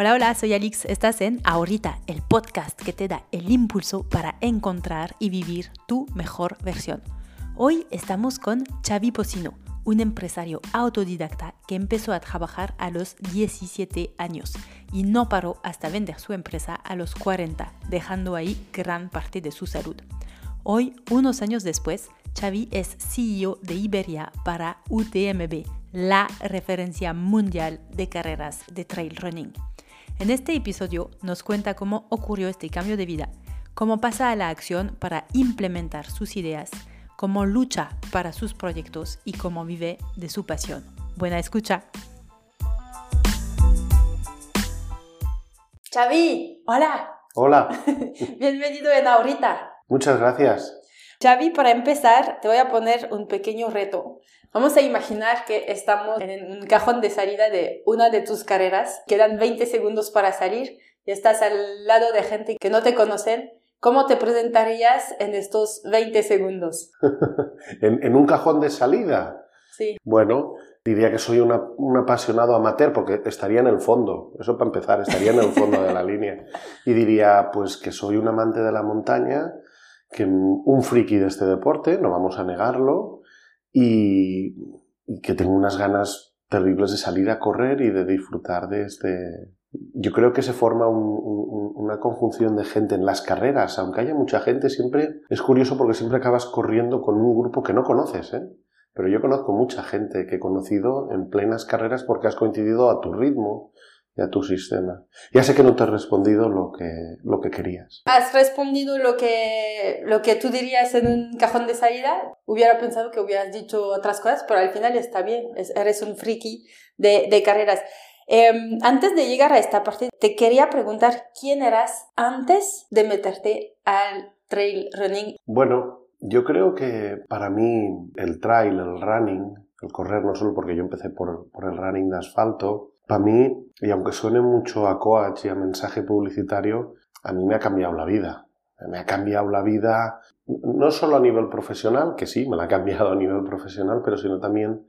Hola, hola, soy Alix. Estás en Ahorita, el podcast que te da el impulso para encontrar y vivir tu mejor versión. Hoy estamos con Xavi Pocino, un empresario autodidacta que empezó a trabajar a los 17 años y no paró hasta vender su empresa a los 40, dejando ahí gran parte de su salud. Hoy, unos años después, Xavi es CEO de Iberia para UTMB, la referencia mundial de carreras de trail running. En este episodio nos cuenta cómo ocurrió este cambio de vida, cómo pasa a la acción para implementar sus ideas, cómo lucha para sus proyectos y cómo vive de su pasión. Buena escucha. Xavi, hola. Hola. Bienvenido en Ahorita. Muchas gracias. Xavi, para empezar, te voy a poner un pequeño reto. Vamos a imaginar que estamos en un cajón de salida de una de tus carreras. Quedan 20 segundos para salir y estás al lado de gente que no te conocen. ¿Cómo te presentarías en estos 20 segundos? ¿En, un cajón de salida? Sí. Bueno, diría que soy un apasionado amateur porque estaría en el fondo. Eso para empezar, estaría en el fondo de la línea. Y diría pues que soy un amante de la montaña, que un friki de este deporte, no vamos a negarlo, y, que tengo unas ganas terribles de salir a correr y de disfrutar de este... Yo creo que se forma una conjunción de gente en las carreras, aunque haya mucha gente, siempre es curioso porque siempre acabas corriendo con un grupo que no conoces, ¿eh? Pero yo conozco mucha gente que he conocido en plenas carreras porque has coincidido a tu ritmo, a tu sistema. Ya sé que no te he respondido lo que, lo que querías. ¿Has respondido lo que, lo que tú dirías en un cajón de salida? Hubiera pensado que hubieras dicho otras cosas, pero al final está bien, eres un friki de, de carreras. Em, antes de llegar a esta parte, te quería preguntar quién eras antes de meterte al trail running. Bueno, yo creo que para mí el trail, el running, el correr no solo porque yo empecé por, por el running de asfalto, para mí, y aunque suene mucho a coach y a mensaje publicitario, a mí me ha cambiado la vida. Me ha cambiado la vida no solo a nivel profesional, que sí, me la ha cambiado a nivel profesional, pero sino también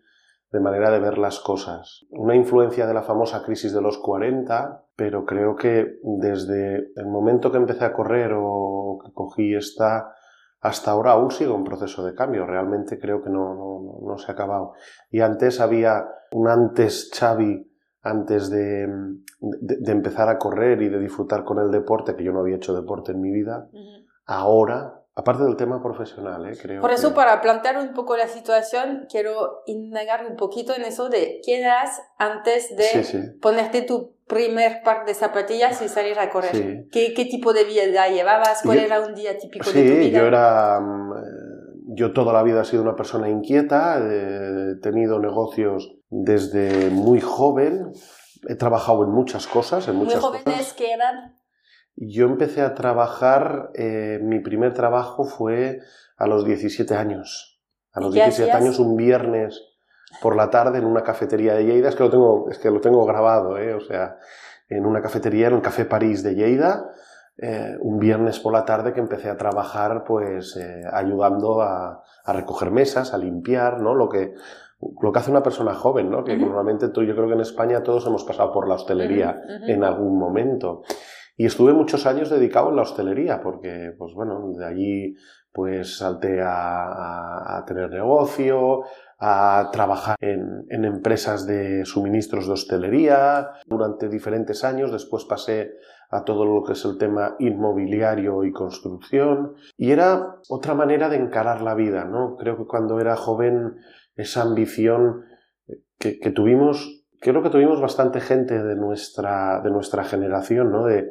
de manera de ver las cosas. Una influencia de la famosa crisis de los 40, pero creo que desde el momento que empecé a correr o que cogí esta, hasta ahora aún sigo en proceso de cambio. Realmente creo que no, no, no se ha acabado. Y antes había un antes Xavi antes de, empezar a correr y de disfrutar con el deporte, que yo no había hecho deporte en mi vida, ahora, aparte del tema profesional, ¿eh? creo. Por eso, para plantear un poco la situación, quiero indagar un poquito en eso de quién eras antes de ponerte tu primer par de zapatillas y salir a correr. ¿Qué, ¿Qué, tipo de vida llevabas? ¿Cuál era un día típico de tu vida? Sí, yo era... Mm, yo toda la vida he sido una persona inquieta, he tenido negocios desde muy joven, he trabajado en muchas cosas. En muchas ¿Muy jóvenes eran? Yo empecé a trabajar, eh, mi primer trabajo fue a los 17 años. A los 17 años, un viernes por la tarde en una cafetería de Lleida, es que lo tengo, es que lo tengo grabado, eh, o sea, en una cafetería, en el Café París de Lleida, eh, un viernes por la tarde que empecé a trabajar pues eh, ayudando a, recoger mesas, a limpiar, ¿no? Lo que, lo que hace una persona joven, ¿no? Que normalmente tú, yo creo que en España todos hemos pasado por la hostelería en algún momento. Y estuve muchos años dedicado en la hostelería porque, pues bueno, de allí pues salté a, a, tener negocio, a trabajar en, en, empresas de suministros de hostelería durante diferentes años. Después pasé a todo lo que es el tema inmobiliario y construcción. Y era otra manera de encarar la vida, ¿no? Creo que cuando era joven esa ambición que, que tuvimos, creo que tuvimos bastante gente de nuestra, de nuestra generación, ¿no? De,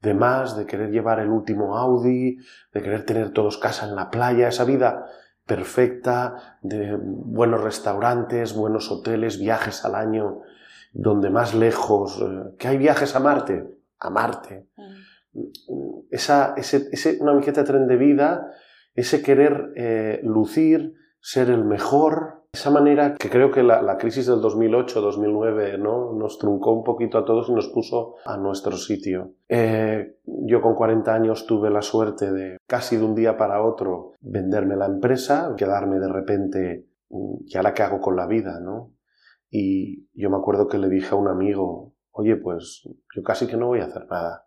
de más, de querer llevar el último Audi, de querer tener todos casa en la playa, esa vida perfecta, de buenos restaurantes, buenos hoteles, viajes al año, donde más lejos, eh, que hay viajes a Marte, a Marte. Mm. Esa, ese, ese, una de tren de vida, ese querer eh, lucir, ser el mejor, esa manera que creo que la, la crisis del 2008-2009 ¿no? nos truncó un poquito a todos y nos puso a nuestro sitio. Eh, yo con 40 años tuve la suerte de casi de un día para otro venderme la empresa, quedarme de repente, mm, ¿y ahora qué hago con la vida? ¿no? Y yo me acuerdo que le dije a un amigo, oye, pues yo casi que no voy a hacer nada.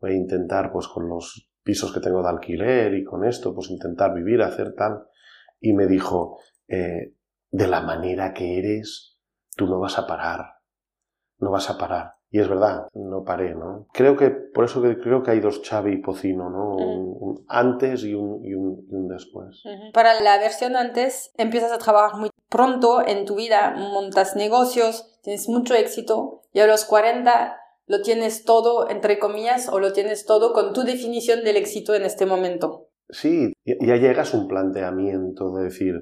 Voy a intentar, pues con los pisos que tengo de alquiler y con esto, pues intentar vivir, hacer tal. Y me dijo, eh, de la manera que eres, tú no vas a parar. No vas a parar. Y es verdad, no paré, ¿no? Creo que, por eso que creo que hay dos Xavi y Pocino, ¿no? Un, antes y un, y, un, y un, después. Para la versión antes, empiezas a trabajar muy pronto en tu vida, montas negocios, tienes mucho éxito, y a los 40 lo tienes todo, entre comillas, o lo tienes todo con tu definición del éxito en este momento. Sí, ya llegas a un planteamiento de decir,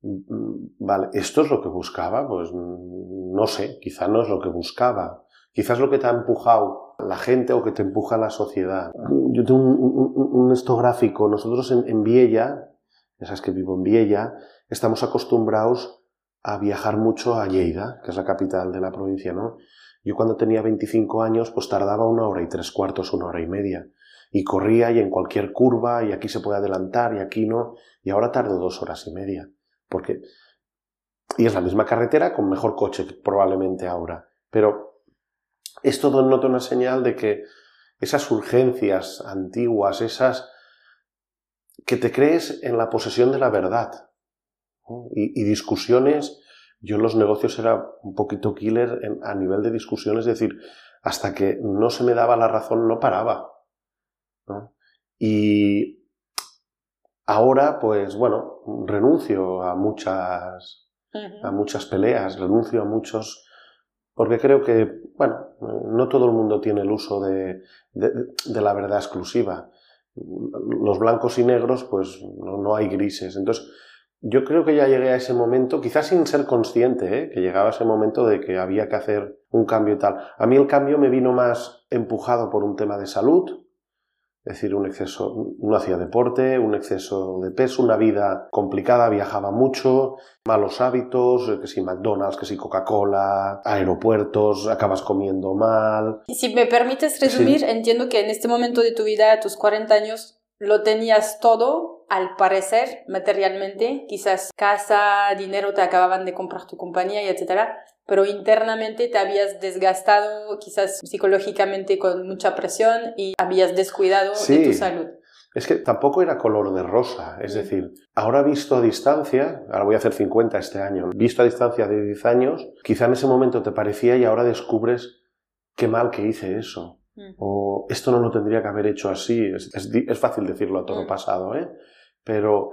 vale, ¿esto es lo que buscaba? Pues no sé, quizá no es lo que buscaba Quizás lo que te ha empujado la gente o que te empuja la sociedad. Yo tengo un, esto gráfico. Nosotros en, en Viella, ya sabes que vivo en Viella, estamos acostumbrados a viajar mucho a Lleida, que es la capital de la provincia, ¿no? Yo cuando tenía 25 años, pues tardaba una hora y tres cuartos, una hora y media. Y corría y en cualquier curva, y aquí se puede adelantar y aquí no. Y ahora tardo dos horas y media. Porque... Y es la misma carretera con mejor coche probablemente ahora. Pero esto nota una señal de que esas urgencias antiguas, esas que te crees en la posesión de la verdad y, discusiones, yo en los negocios era un poquito killer a nivel de discusiones, es decir, hasta que no se me daba la razón no paraba. Y ahora, pues bueno, renuncio a muchas, a muchas peleas, renuncio a muchos porque creo que, bueno, no todo el mundo tiene el uso de, la verdad exclusiva. Los blancos y negros, pues no, hay grises. Entonces, yo creo que ya llegué a ese momento, quizás sin ser consciente, ¿eh? que llegaba ese momento de que había que hacer un cambio y tal. A mí el cambio me vino más empujado por un tema de salud, es decir, un exceso, no hacía deporte, un exceso de peso, una vida complicada, viajaba mucho, malos hábitos, que si McDonald's, que si Coca-Cola, aeropuertos, acabas comiendo mal. Si me permites resumir, entiendo que en este momento de tu vida, a tus 40 años, lo tenías todo, al parecer, materialmente, quizás casa, dinero, te acababan de comprar tu compañía y etcétera, pero internamente te habías desgastado quizás psicológicamente con mucha presión y habías descuidado de tu salud. Es que tampoco era color de rosa, es decir, ahora visto a distancia, ahora voy a hacer 50 este año, visto a distancia de 10 años, quizá en ese momento te parecía y ahora descubres qué mal que hice eso. Mm. O esto no lo tendría que haber hecho así. Es, es, fácil decirlo a todo mm. pasado, ¿eh? Pero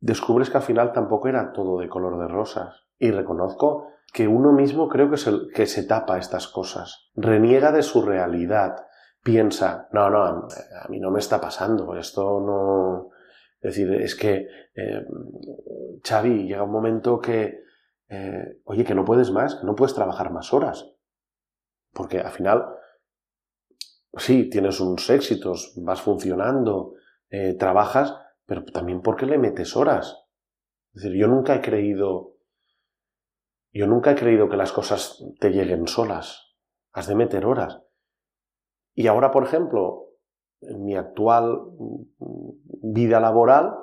descubres que al final tampoco era todo de color de rosas. Y reconozco que uno mismo creo que se, que se tapa estas cosas, reniega de su realidad, piensa, no, no, a mí no me está pasando, esto no... Es decir, es que, eh, Xavi, llega un momento que, eh, oye, que no puedes más, no puedes trabajar más horas. Porque al final, sí, tienes unos éxitos, vas funcionando, eh, trabajas, pero también porque le metes horas. Es decir, yo nunca he creído yo nunca he creído que las cosas te lleguen solas. Has de meter horas. Y ahora, por ejemplo, en mi actual vida laboral,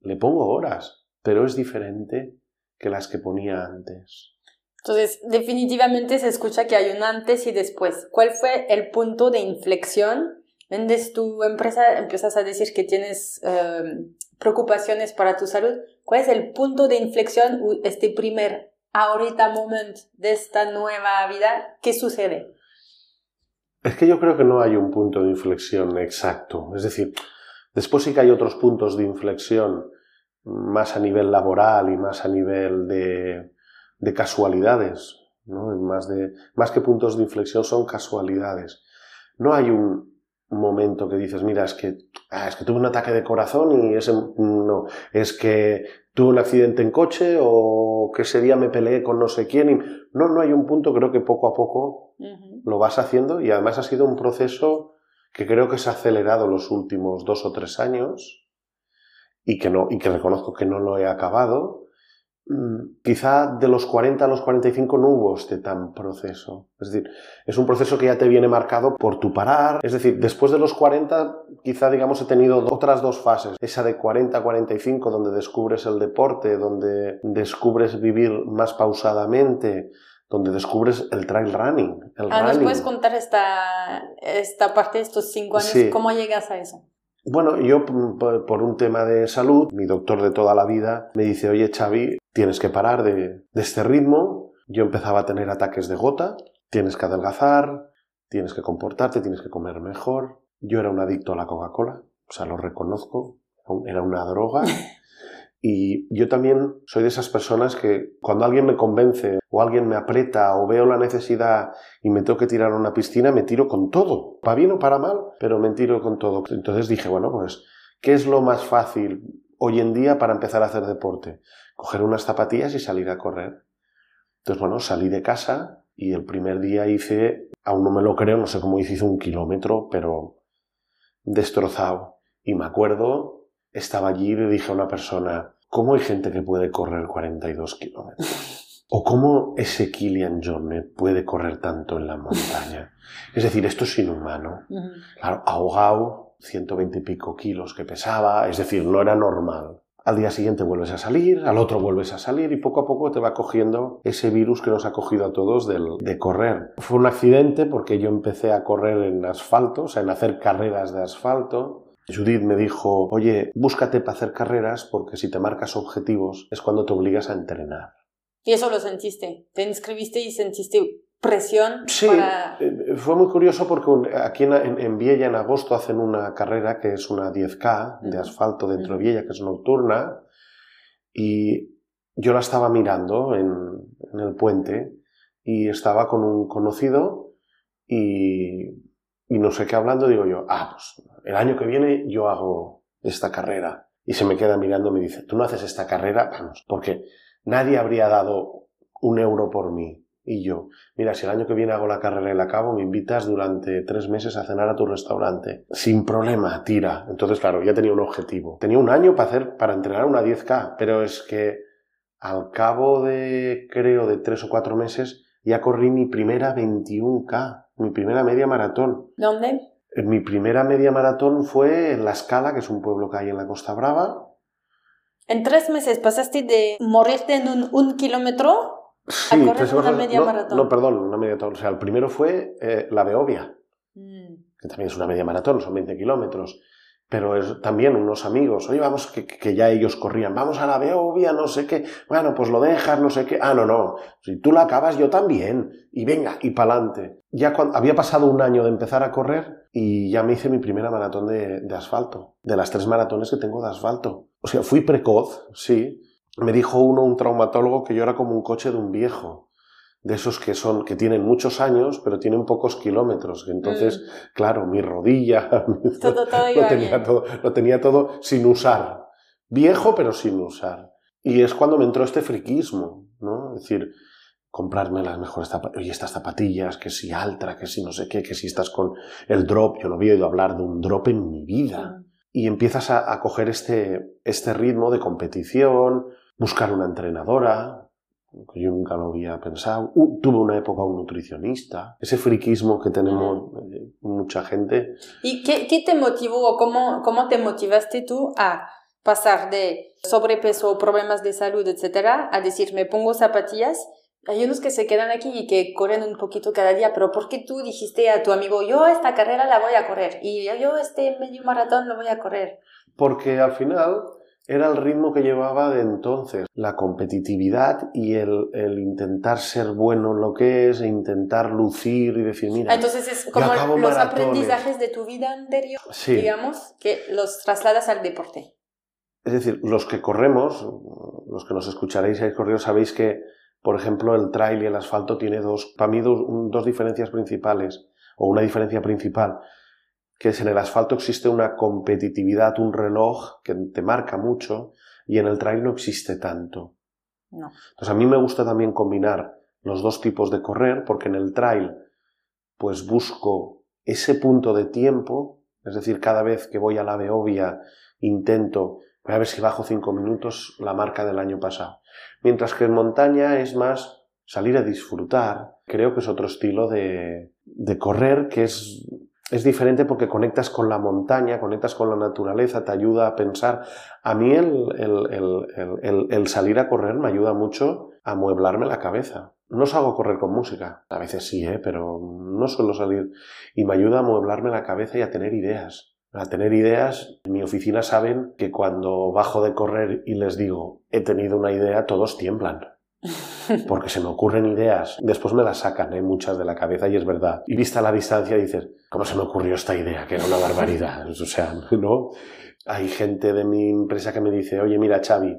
le pongo horas, pero es diferente que las que ponía antes. Entonces, definitivamente se escucha que hay un antes y después. ¿Cuál fue el punto de inflexión? Vendes tu empresa, empiezas a decir que tienes eh, preocupaciones para tu salud. ¿Cuál es el punto de inflexión, este primer ahorita momento de esta nueva vida, ¿qué sucede? Es que yo creo que no hay un punto de inflexión exacto. Es decir, después sí que hay otros puntos de inflexión más a nivel laboral y más a nivel de, de casualidades. ¿no? Más, de, más que puntos de inflexión son casualidades. No hay un momento que dices, mira, es que, ah, es que tuve un ataque de corazón y ese no, es que tuve un accidente en coche o que ese día me peleé con no sé quién. Y... No, no hay un punto, creo que poco a poco lo vas haciendo y además ha sido un proceso que creo que se ha acelerado los últimos dos o tres años y que, no, y que reconozco que no lo he acabado quizá de los 40 a los 45 no hubo este tan proceso. Es decir, es un proceso que ya te viene marcado por tu parar. Es decir, después de los 40, quizá, digamos, he tenido otras dos fases. Esa de 40 a 45, donde descubres el deporte, donde descubres vivir más pausadamente, donde descubres el trail running. El ah, ¿nos puedes contar esta, esta parte de estos cinco años? ¿Cómo llegas a eso? Bueno, yo por un tema de salud, mi doctor de toda la vida me dice, oye Xavi, tienes que parar de, de este ritmo. Yo empezaba a tener ataques de gota, tienes que adelgazar, tienes que comportarte, tienes que comer mejor. Yo era un adicto a la Coca-Cola, o sea, lo reconozco, era una droga. Y yo también soy de esas personas que cuando alguien me convence o alguien me aprieta o veo la necesidad y me tengo que tirar a una piscina, me tiro con todo. Para bien o para mal, pero me tiro con todo. Entonces dije, bueno, pues, ¿qué es lo más fácil hoy en día para empezar a hacer deporte? Coger unas zapatillas y salir a correr. Entonces, bueno, salí de casa y el primer día hice, aún no me lo creo, no sé cómo hice, hice un kilómetro, pero destrozado. Y me acuerdo estaba allí y le dije a una persona, ¿cómo hay gente que puede correr 42 kilómetros? ¿O cómo ese Kilian Jornet puede correr tanto en la montaña? Es decir, esto es inhumano. Claro, ahogado, 120 y pico kilos que pesaba, es decir, no era normal. Al día siguiente vuelves a salir, al otro vuelves a salir y poco a poco te va cogiendo ese virus que nos ha cogido a todos de correr. Fue un accidente porque yo empecé a correr en asfalto, o sea, en hacer carreras de asfalto Judith me dijo, oye, búscate para hacer carreras porque si te marcas objetivos es cuando te obligas a entrenar. ¿Y eso lo sentiste? ¿Te inscribiste y sentiste presión? Sí, eh, fue muy curioso porque aquí en, en, Viella en agosto hacen una carrera que es una 10K de asfalto dentro de Viella, que es nocturna, y yo la estaba mirando en, en el puente y estaba con un conocido y y no sé qué hablando, digo yo, ah, pues el año que viene yo hago esta carrera. Y se me queda mirando y me dice, tú no haces esta carrera, vamos, porque nadie habría dado un euro por mí. Y yo, mira, si el año que viene hago la carrera y la acabo, me invitas durante tres meses a cenar a tu restaurante. Sin problema, tira. Entonces, claro, ya tenía un objetivo. Tenía un año para hacer, para entrenar una 10K, pero es que al cabo de, creo, de tres o cuatro meses, ya corrí mi primera 21K mi primera media maratón. ¿Dónde? Mi primera media maratón fue en La Escala, que es un pueblo que hay en la Costa Brava. ¿En tres meses pasaste de morirte en un, un kilómetro a correr una media maratón? No, perdón, una media maratón. O sea, el primero fue eh, la Beovia, mm. que también es una media maratón, son 20 kilómetros pero es también unos amigos, oye, que, que, ya ellos corrían, vamos a la Beovia, no sé qué, bueno, pues lo dejas, no sé qué, ah, no, no, si tú la acabas, yo también, y venga, y pa'lante. Ya había pasado un año de empezar a correr y ya me hice mi primera maratón de, de asfalto, de las tres maratones que tengo de asfalto. O sea, fui precoz, sí. Me dijo uno, un traumatólogo, que yo era como un coche de un viejo de esos que son que tienen muchos años pero tienen pocos kilómetros. Entonces mm. claro mi rodilla todo, todo lo tenía todo lo tenía todo sin usar. Viejo pero sin usar. Y es cuando me entró este friquismo no es decir comprarme las mejores zapatillas y estas zapatillas que si altra que si no sé qué que si estás con el drop. Yo no había oído hablar de un drop en mi vida. Y empiezas a, a coger este este ritmo de competición buscar una entrenadora yo nunca lo había pensado. tuve una época un nutricionista, ese friquismo que tenemos eh, mucha gente. ¿Y qué, qué te motivó o cómo, cómo te motivaste tú a pasar de sobrepeso, problemas de salud, etcétera, a decir, me pongo zapatillas? Hay unos que se quedan aquí y que corren un poquito cada día, pero ¿por qué tú dijiste a tu amigo, yo esta carrera la voy a correr y yo este medio maratón lo voy a correr? Porque al final era el ritmo que llevaba de entonces, la competitividad y el, el, intentar ser bueno en lo que es, e intentar lucir y decir, mira. Entonces es como los aprendizajes de tu vida anterior, digamos, que los trasladas al deporte. Es decir, los que corremos, los que nos escucharéis y habéis corrido, sabéis que, por ejemplo, el trail y el asfalto tiene dos, para mí, dos, dos diferencias principales, o una diferencia principal que es en el asfalto existe una competitividad, un reloj que te marca mucho y en el trail no existe tanto. No. Entonces a mí me gusta también combinar los dos tipos de correr porque en el trail pues busco ese punto de tiempo, es decir, cada vez que voy a la Beovia intento, voy a ver si bajo cinco minutos la marca del año pasado. Mientras que en montaña es más salir a disfrutar, creo que es otro estilo de, de correr que es es diferente porque conectas con la montaña, conectas con la naturaleza, te ayuda a pensar. A mí el, el, el, salir a correr me ayuda mucho a mueblarme la cabeza. no salgo a correr con música. A veces sí, ¿eh? pero no suelo salir. Y me ayuda a mueblarme la cabeza y a tener ideas. A tener ideas, en mi oficina saben que cuando bajo de correr y les digo, he tenido una idea, todos tiemblan. Porque se me ocurren ideas. Después me las sacan, ¿eh? muchas de la cabeza, y es verdad. Y vista la distancia dices, ¿cómo se me ocurrió esta idea? Que era una barbaridad. o sea, ¿no? Hay gente de mi empresa que me dice, oye, mira, Xavi,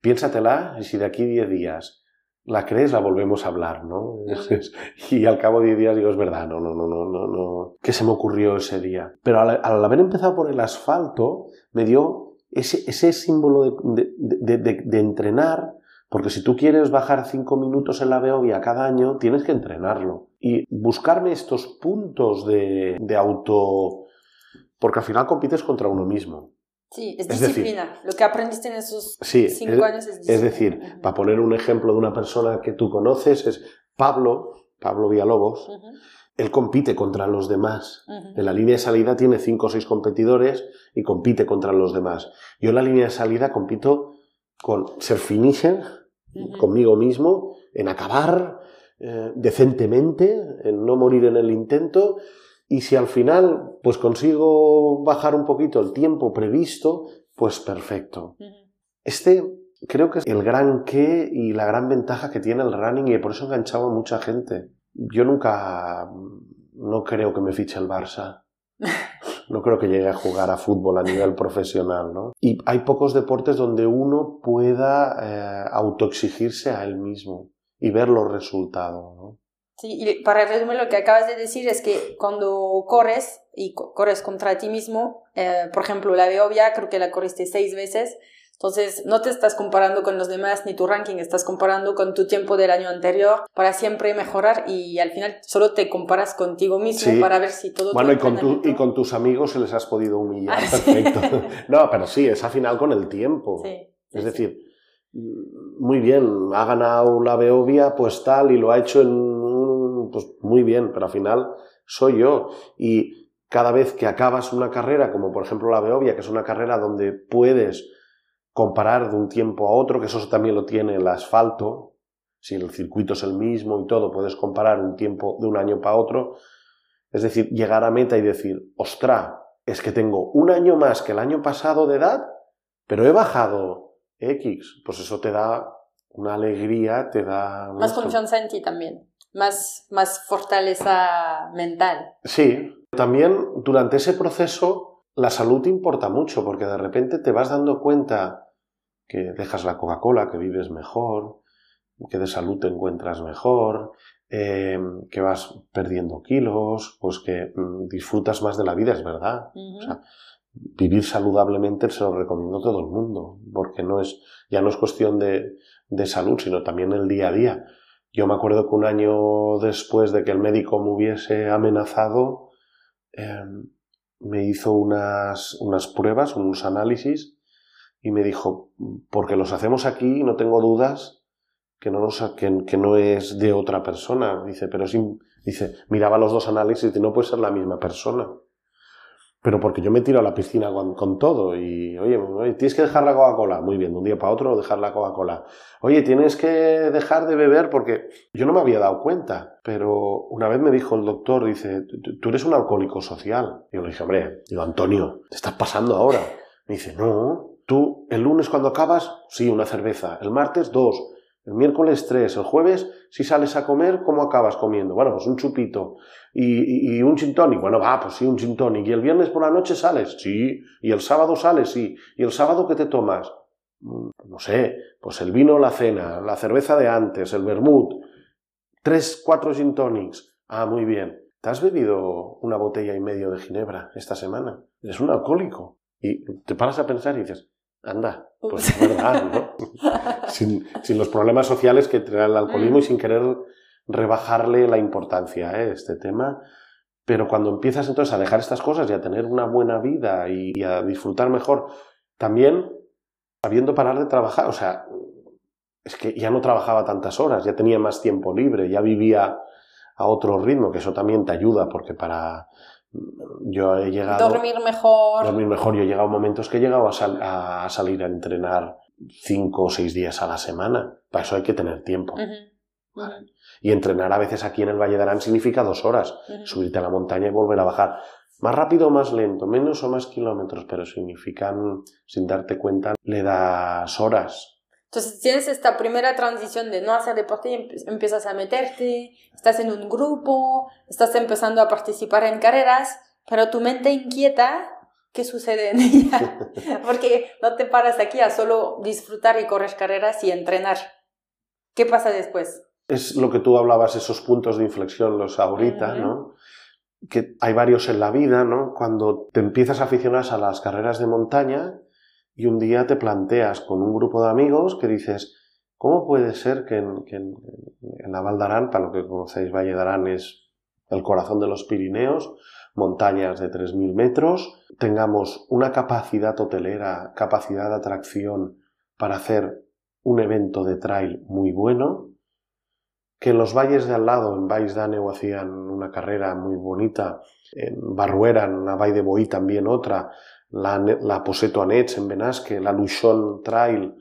piénsatela y si de aquí 10 días la crees, la volvemos a hablar, ¿no? y al cabo de 10 días digo, es verdad, no, no, no, no, no, no. ¿Qué se me ocurrió ese día? Pero al, haber empezado por el asfalto, me dio ese, ese símbolo de, de, de, de, entrenar, porque si tú quieres bajar 5 minutos en la Beovia cada año, tienes que entrenarlo. Y buscarme estos puntos de, de auto... Porque al final compites contra uno mismo. Sí, es, disciplina. Lo que aprendiste en esos cinco años es disciplina. Es decir, para poner un ejemplo de una persona que tú conoces, es Pablo, Pablo Villalobos. Él compite contra los demás. En la línea de salida tiene cinco o seis competidores y compite contra los demás. Yo en la línea de salida compito con ser finisher, conmigo mismo, en acabar eh, decentemente, en no morir en el intento y si al final pues consigo bajar un poquito el tiempo previsto, pues perfecto. Este creo que es el gran qué y la gran ventaja que tiene el running y por eso enganchaba a mucha gente. Yo nunca, no creo que me fiche el Barça. No creo que llegue a jugar a fútbol a nivel profesional, ¿no? Y hay pocos deportes donde uno pueda eh, autoexigirse a él mismo y ver los resultados, ¿no? Sí, y para resumir lo que acabas de decir es que cuando corres y corres contra ti mismo, eh, por ejemplo, la Beovia creo que la corriste seis veces, entonces no te estás comparando con los demás ni tu ranking, estás comparando con tu tiempo del año anterior para siempre mejorar y al final solo te comparas contigo mismo para ver si todo... Bueno, y con, tu, y con tus amigos se les has podido humillar, ah, perfecto. no, pero sí, es al final con el tiempo. es decir, muy bien, ha ganado la Beovia, pues tal, y lo ha hecho en pues muy bien, pero al final soy yo. Y cada vez que acabas una carrera, como por ejemplo la Beovia, que es una carrera donde puedes comparar de un tiempo a otro, que eso también lo tiene el asfalto, si el circuito es el mismo y todo, puedes comparar un tiempo de un año para otro. Es decir, llegar a meta y decir, ostra, es que tengo un año más que el año pasado de edad, pero he bajado X. Pues eso te da una alegría, te da... Más confianza en ti también más, más fortaleza mental. Sí, también durante ese proceso la salud importa mucho porque de repente te vas dando cuenta que dejas la Coca-Cola, que vives mejor, que de salud te encuentras mejor, em, que vas perdiendo kilos, pues que mm, disfrutas más de la vida, es verdad. vivir saludablemente se lo recomiendo a todo el mundo, porque no es, ya no es cuestión de, de salud, sino también el día a día. Yo me acuerdo que un año después de que el médico me hubiese amenazado, em, me hizo unas, unas pruebas, unos análisis, y me dijo, porque los hacemos aquí, no tengo dudas que no, nos, que, que no es de otra persona. Dice, pero sí, dice, miraba los dos análisis y no puede ser la misma persona pero porque yo me tiro a la piscina con, todo y, oye, tienes que dejar la Coca-Cola. Muy bien, de un día para otro dejar la Coca-Cola. Oye, tienes que dejar de beber porque yo no me había dado cuenta, pero una vez me dijo el doctor, dice, tú eres un alcohólico social. Y yo le dije, hombre, digo, Antonio, te estás pasando ahora. Me dice, no, tú el lunes cuando acabas, sí, una cerveza. El martes, dos. El miércoles tres, el jueves, si sales a comer, ¿cómo acabas comiendo? Bueno, pues un chupito. ¿Y, un gin Bueno, va, pues sí, un gin ¿Y el viernes por la noche sales? Sí. ¿Y el sábado sales? Sí. ¿Y el sábado qué te tomas? Mm, no sé, pues el vino la cena, la cerveza de antes, el vermut, tres, cuatro gin Ah, muy bien. ¿Te has bebido una botella y medio de ginebra esta semana? Eres un alcohólico. Y te paras a pensar y dices, anda, pues es verdad, ¿no? sin, los problemas sociales que trae el alcoholismo y mm. sin querer rebajarle la importancia a ¿eh? este tema. Pero cuando empiezas entonces a dejar estas cosas y a tener una buena vida y, a disfrutar mejor, también sabiendo parar de trabajar, o sea, es que ya no trabajaba tantas horas, ya tenía más tiempo libre, ya vivía a otro ritmo, que eso también te ayuda, porque para yo he llegado... Dormir mejor. Dormir mejor. Yo he llegado a momentos que he llegado a, salir a entrenar cinco o seis días a la semana. Para eso hay que tener tiempo. Y entrenar a veces aquí en el Valle de Arán significa dos horas. Subirte a la montaña y volver a bajar. Más rápido o más lento, menos o más kilómetros, pero significan, sin darte cuenta, le das horas. Entonces tienes esta primera transición de no hacer deporte y empiezas a meterte, estás en un grupo, estás empezando a participar en carreras, pero tu mente inquieta, ¿qué sucede en ella? Porque no te paras aquí a solo disfrutar y correr carreras y entrenar. ¿Qué pasa después? Es lo que tú hablabas, esos puntos de inflexión, los ahorita, ¿no? Que hay varios en la vida, ¿no? Cuando te empiezas a aficionar a las carreras de montaña, y un día te planteas con un grupo de amigos que dices, ¿cómo puede ser que en, la Val d'Aran, para lo que conocéis, Valle d'Aran es el corazón de los Pirineos, montañas de 3.000 metros, tengamos una capacidad hotelera, capacidad de atracción para hacer un evento de trail muy bueno, que en los valles de al lado, en Valls d'Àneu, hacían una carrera muy bonita, en Barruera, en la Valle de Boí también otra, la, la Poseto Anets en Benasque, la Luchon Trail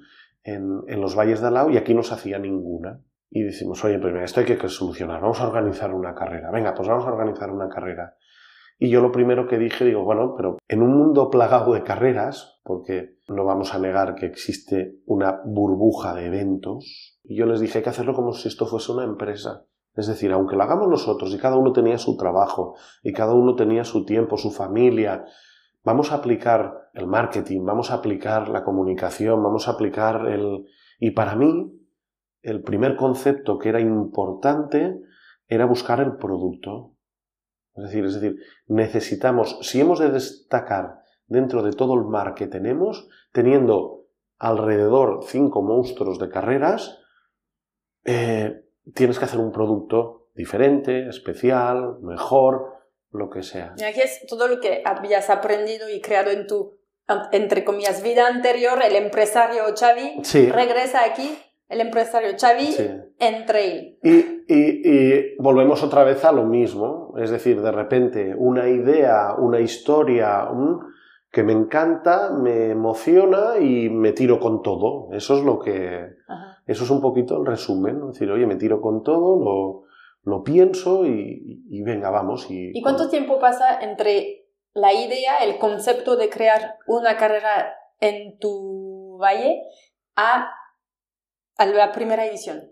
en, en los valles de Alao y aquí no se hacía ninguna. Y decimos, oye, pues esto hay que solucionar, vamos a organizar una carrera. Venga, pues vamos a organizar una carrera. Y yo lo primero que dije, digo, bueno, pero en un mundo plagado de carreras, porque no vamos a negar que existe una burbuja de eventos, y yo les dije, hay que hacerlo como si esto fuese una empresa. Es decir, aunque lo hagamos nosotros y cada uno tenía su trabajo, y cada uno tenía su tiempo, su familia, vamos a aplicar el marketing, vamos a aplicar la comunicación, vamos a aplicar el... Y para mí, el primer concepto que era importante era buscar el producto. Es decir, es decir, necesitamos, si hemos de destacar dentro de todo el mar que tenemos, teniendo alrededor cinco monstruos de carreras, eh, tienes que hacer un producto diferente, especial, mejor, lo que sea. Y aquí es todo lo que habías aprendido y creado en tu, entre comillas, vida anterior, el empresario Xavi regresa aquí, el empresario Xavi en trail. Y, y, y, volvemos otra vez a lo mismo, es decir, de repente una idea, una historia que me encanta, me emociona y me tiro con todo. Eso es lo que... Eso es un poquito el resumen, es decir, oye, me tiro con todo, lo lo pienso y, venga, vamos. Y, cuánto tiempo pasa entre la idea, el concepto de crear una carrera en tu valle a, a la primera edición?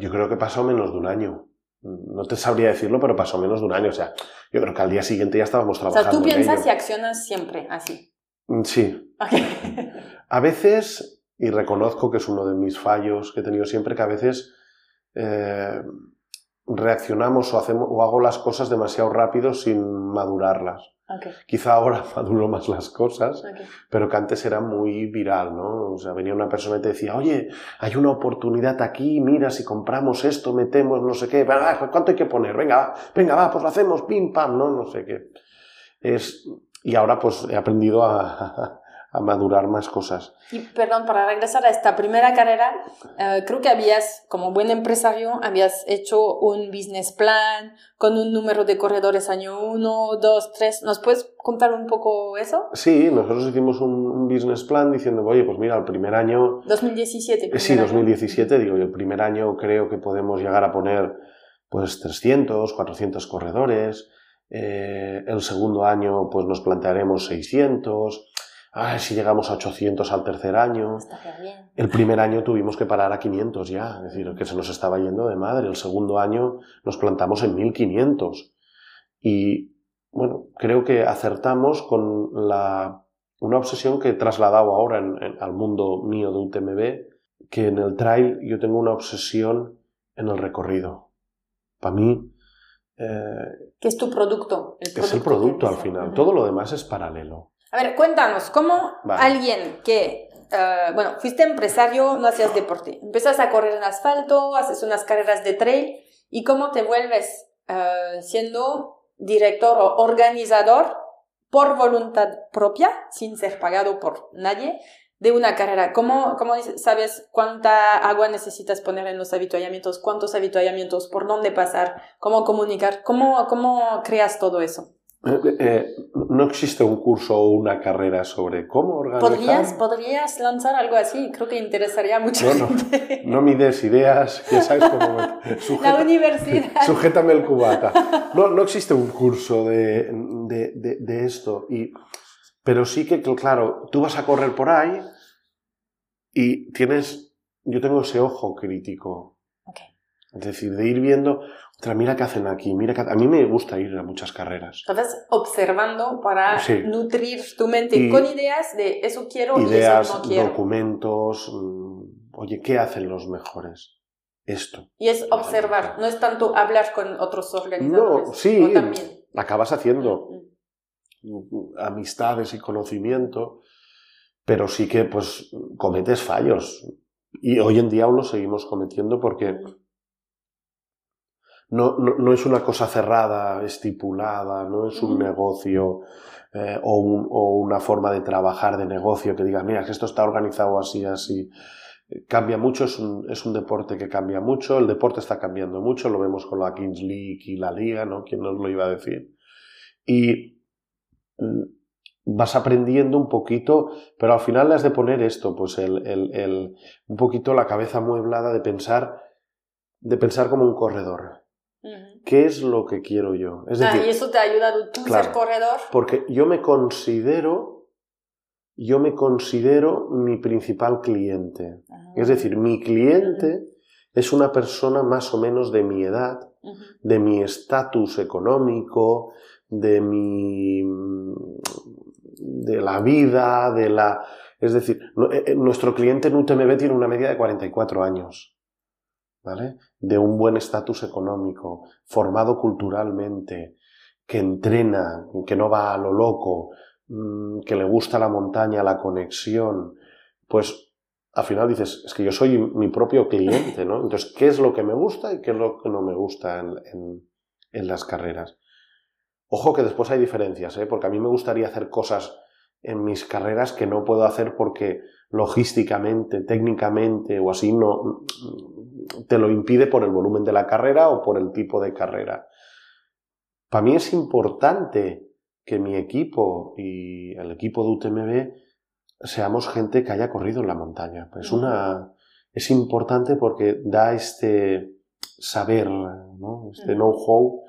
Yo creo que pasó menos de un año. No te sabría decirlo, pero pasó menos de un año. O sea, yo creo que al día siguiente ya estábamos trabajando. O sea, tú piensas y accionas siempre así. Mm, sí. a veces, y reconozco que es uno de mis fallos que he tenido siempre, que a veces eh, reaccionamos o, hacemos, o hago las cosas demasiado rápido sin madurarlas. Quizá ahora maduro más las cosas, pero que antes era muy viral, ¿no? O sea, venía una persona y te decía, oye, hay una oportunidad aquí, mira, si compramos esto, metemos no sé qué, ¿cuánto hay que poner? Venga, venga, va, pues lo hacemos, pim, pam, ¿no? No sé qué. Es, y ahora pues he aprendido a, a madurar más cosas. Y perdón, para regresar a esta primera carrera, eh, creo que habías, como buen empresario, habías hecho un business plan con un número de corredores año 1, 2, 3. ¿Nos puedes contar un poco eso? Sí, nosotros hicimos un, business plan diciendo, oye, pues mira, el primer año... 2017. Sí, 2017, digo, el primer año creo que podemos llegar a poner pues 300, 400 corredores. Eh, el segundo año pues nos plantearemos 600 a ver si llegamos a 800 al tercer año. El primer año tuvimos que parar a 500 ya, es decir, que se nos estaba yendo de madre. El segundo año nos plantamos en 1500. Y bueno, creo que acertamos con la, una obsesión que he trasladado ahora al mundo mío de UTMB, que en el trail yo tengo una obsesión en el recorrido. Para mí... Eh, ¿Qué es tu producto? es el producto al final. Todo lo demás es paralelo. A ver, cuéntanos, ¿cómo alguien que, eh, bueno, fuiste empresario, no hacías deporte, empiezas a correr en asfalto, haces unas carreras de trail, y cómo te vuelves eh, siendo director o organizador por voluntad propia, sin ser pagado por nadie, de una carrera? ¿Cómo, cómo sabes cuánta agua necesitas poner en los habituallamientos? ¿Cuántos habituallamientos? ¿Por dónde pasar? ¿Cómo comunicar? ¿Cómo, cómo creas todo eso? Eh, no existe un curso o una carrera sobre cómo organizar. ¿Podrías, podrías lanzar algo así, creo que interesaría mucho. No, no, no me des ideas, ya sabes cómo La universidad. Sujétame el cubata. No, no existe un curso de, de, de, de esto, y, pero sí que, claro, tú vas a correr por ahí y tienes, yo tengo ese ojo crítico. Okay. Es decir, de ir viendo, mira qué hacen aquí, mira que... A mí me gusta ir a muchas carreras. Entonces, observando para nutrir tu mente con ideas de eso quiero ideas, y eso no quiero. documentos, mm, oye, ¿qué hacen los mejores? Esto. Y es observar, no es tanto hablar con otros organizadores. No, sí, acabas haciendo amistades y conocimiento, pero sí que pues cometes fallos. Y hoy en día aún lo seguimos cometiendo porque no, no, es una cosa cerrada, estipulada, no es un negocio eh, o, o, una forma de trabajar de negocio que digas, mira, que esto está organizado así, así. Cambia mucho, es un, es un deporte que cambia mucho, el deporte está cambiando mucho, lo vemos con la Kings League y la Liga, ¿no? ¿Quién nos lo iba a decir? Y mm, vas aprendiendo un poquito, pero al final le has de poner esto, pues el, el, el, un poquito la cabeza mueblada de pensar, de pensar como un corredor. ¿Qué es lo que quiero yo? Es ah, y eso te ha ayudado tú a ser corredor. Porque yo me considero, yo me considero mi principal cliente. Ah. Es decir, mi cliente es una persona más o menos de mi edad, de mi estatus económico, de mi de la vida, de la es decir, eh, eh, nuestro cliente en UTMB tiene una media de 44 años. De un buen estatus económico, formado culturalmente, que entrena, que no va a lo loco, mm, que le gusta la montaña, la conexión, pues al final dices, es que yo soy mi propio cliente, ¿no? Entonces, ¿qué es lo que me gusta y qué es lo que no me gusta en, en las carreras? Ojo que después hay diferencias, ¿eh? porque a mí me gustaría hacer cosas en mis carreras que no puedo hacer porque logísticamente, técnicamente o así no te lo impide por el volumen de la carrera o por el tipo de carrera. Para mí es importante que mi equipo y el equipo de UTMB seamos gente que haya corrido en la montaña. Es una es importante porque da este saber, ¿no? este know-how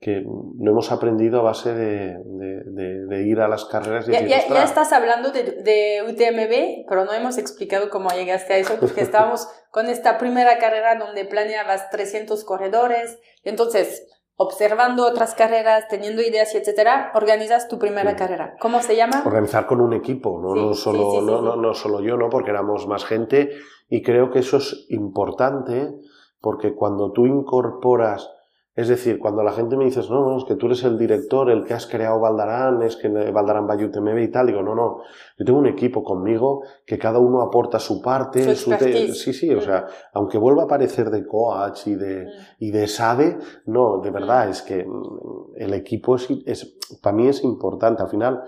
que no hemos aprendido a base de, de, ir a las carreras. Y ya, ya, estás hablando de, UTMB, pero no hemos explicado cómo llegaste a eso, porque estábamos con esta primera carrera donde planeabas 300 corredores, entonces observando otras carreras, teniendo ideas y etcétera, organizas tu primera carrera. ¿Cómo se llama? Organizar con un equipo, no, no solo, no, no, no solo yo, ¿no? porque éramos más gente y creo que eso es importante porque cuando tú incorporas es decir, cuando la gente me dice, no, no, es que tú eres el director, el que has creado Valdarán, es que Valdarán Bayute me ve y tal, digo, no, no, yo tengo un equipo conmigo que cada uno aporta su parte. Su sí, sí, o sea, aunque vuelva a aparecer de coach y de, mm. y de SADE, no, de verdad, mm. es que mm, el equipo es, es, para mí es importante. Al final,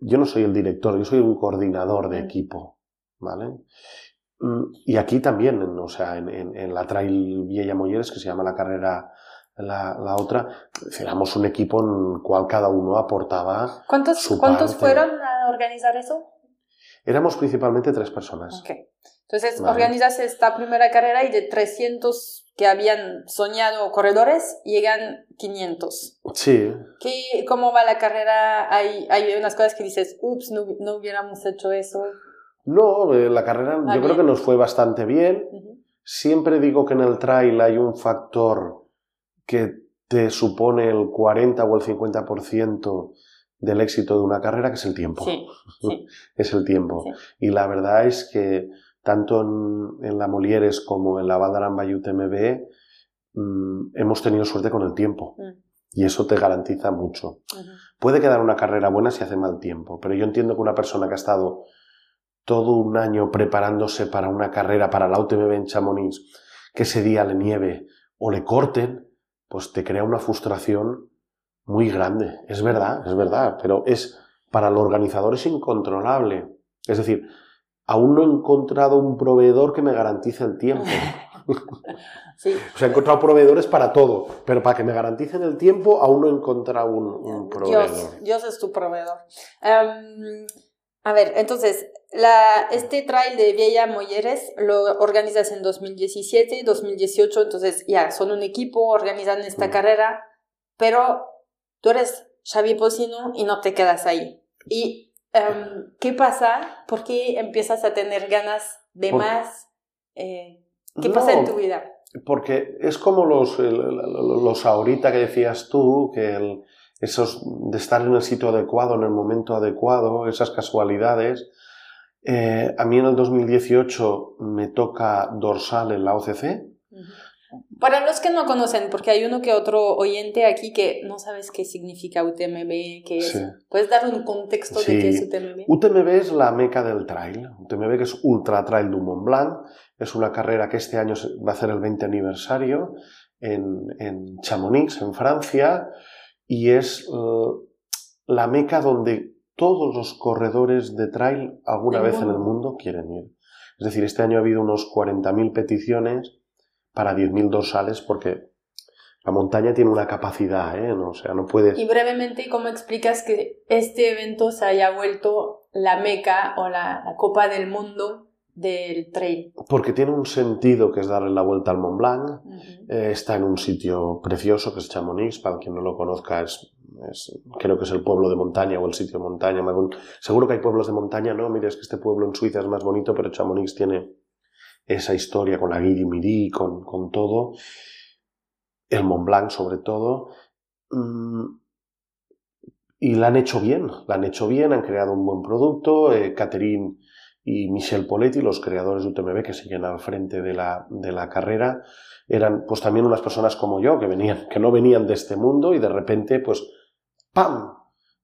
yo no soy el director, yo soy un coordinador de equipo, ¿vale? Y aquí también, o sea, en, en, la Trail Vieja Molleres, que se llama la carrera la, la otra, éramos un equipo en el cual cada uno aportaba. ¿Cuántos, ¿cuántos fueron a organizar eso? Éramos principalmente tres personas. Okay. Entonces, organizas esta primera carrera y de 300 que habían soñado corredores, llegan 500. Sí. ¿Qué, ¿Cómo va la carrera? Hay, hay unas cosas que dices, ups, no, no hubiéramos hecho eso. No, eh, la carrera yo creo que nos fue bastante bien. Siempre digo que en el trail hay un factor que te supone el 40 o el 50% del éxito de una carrera, que es el tiempo. Sí, es el tiempo. Y la verdad es que tanto en, la Molieres como en la Valdarán Bay UTMB mm, hemos tenido suerte con el tiempo. Mm. Y eso te garantiza mucho. Puede quedar una carrera buena si hace mal tiempo, pero yo entiendo que una persona que ha estado todo un año preparándose para una carrera, para la UTMB en Chamonix, que ese día le nieve o le corten, pues te crea una frustración muy grande. Es verdad, es verdad, pero es para el organizador es incontrolable. Es decir, aún no he encontrado un proveedor que me garantice el tiempo. O sea, he encontrado proveedores para todo, pero para que me garanticen el tiempo aún no he encontrado un, proveedor. Dios, es tu proveedor. Em, a ver, entonces, la, este trail de Vieja Molleres lo organizas en 2017, 2018, entonces ya son un equipo, organizan esta carrera, pero tú eres Xavi Pocino y no te quedas ahí. ¿Y em, qué pasa? ¿Por qué empiezas a tener ganas de más? Eh, ¿Qué pasa en tu vida? Porque es como los, los ahorita que decías tú, que el, esos de estar en el sitio adecuado, en el momento adecuado, esas casualidades. Eh, a mí en el 2018 me toca dorsal en la OCC. Para los que no conocen, porque hay uno que otro oyente aquí que no sabes qué significa UTMB, qué es. ¿Puedes dar un contexto de qué es UTMB? UTMB es la meca del trail. UTMB que es Ultra Trail du Mont Blanc. Es una carrera que este año va a ser el 20 aniversario en, en Chamonix, en Francia y es eh, la meca donde todos los corredores de trail alguna vez en el mundo quieren ir. Es decir, este año ha habido unos 40.000 peticiones para 10.000 dorsales porque la montaña tiene una capacidad, ¿eh? o sea, no puedes... Y brevemente, ¿cómo explicas que este evento se haya vuelto la meca o la copa del mundo del trail? Porque tiene un sentido que es darle la vuelta al Mont Blanc. Eh, está en un sitio precioso que es Chamonix. Para quien no lo conozca, es, creo que es el pueblo de montaña o el sitio de montaña. Seguro que hay pueblos de montaña, ¿no? Mira, es que este pueblo en Suiza es más bonito, pero Chamonix tiene esa historia con la Guidi Midi, con, con todo. El Mont Blanc, sobre todo. Mm, y la han hecho bien, la han hecho bien, han creado un buen producto. Eh, Catherine y Michel Poletti, los creadores de UTMB que siguen al frente de la, de la carrera, eran pues también unas personas como yo, que venían, que no venían de este mundo y de repente, pues, ¡pam!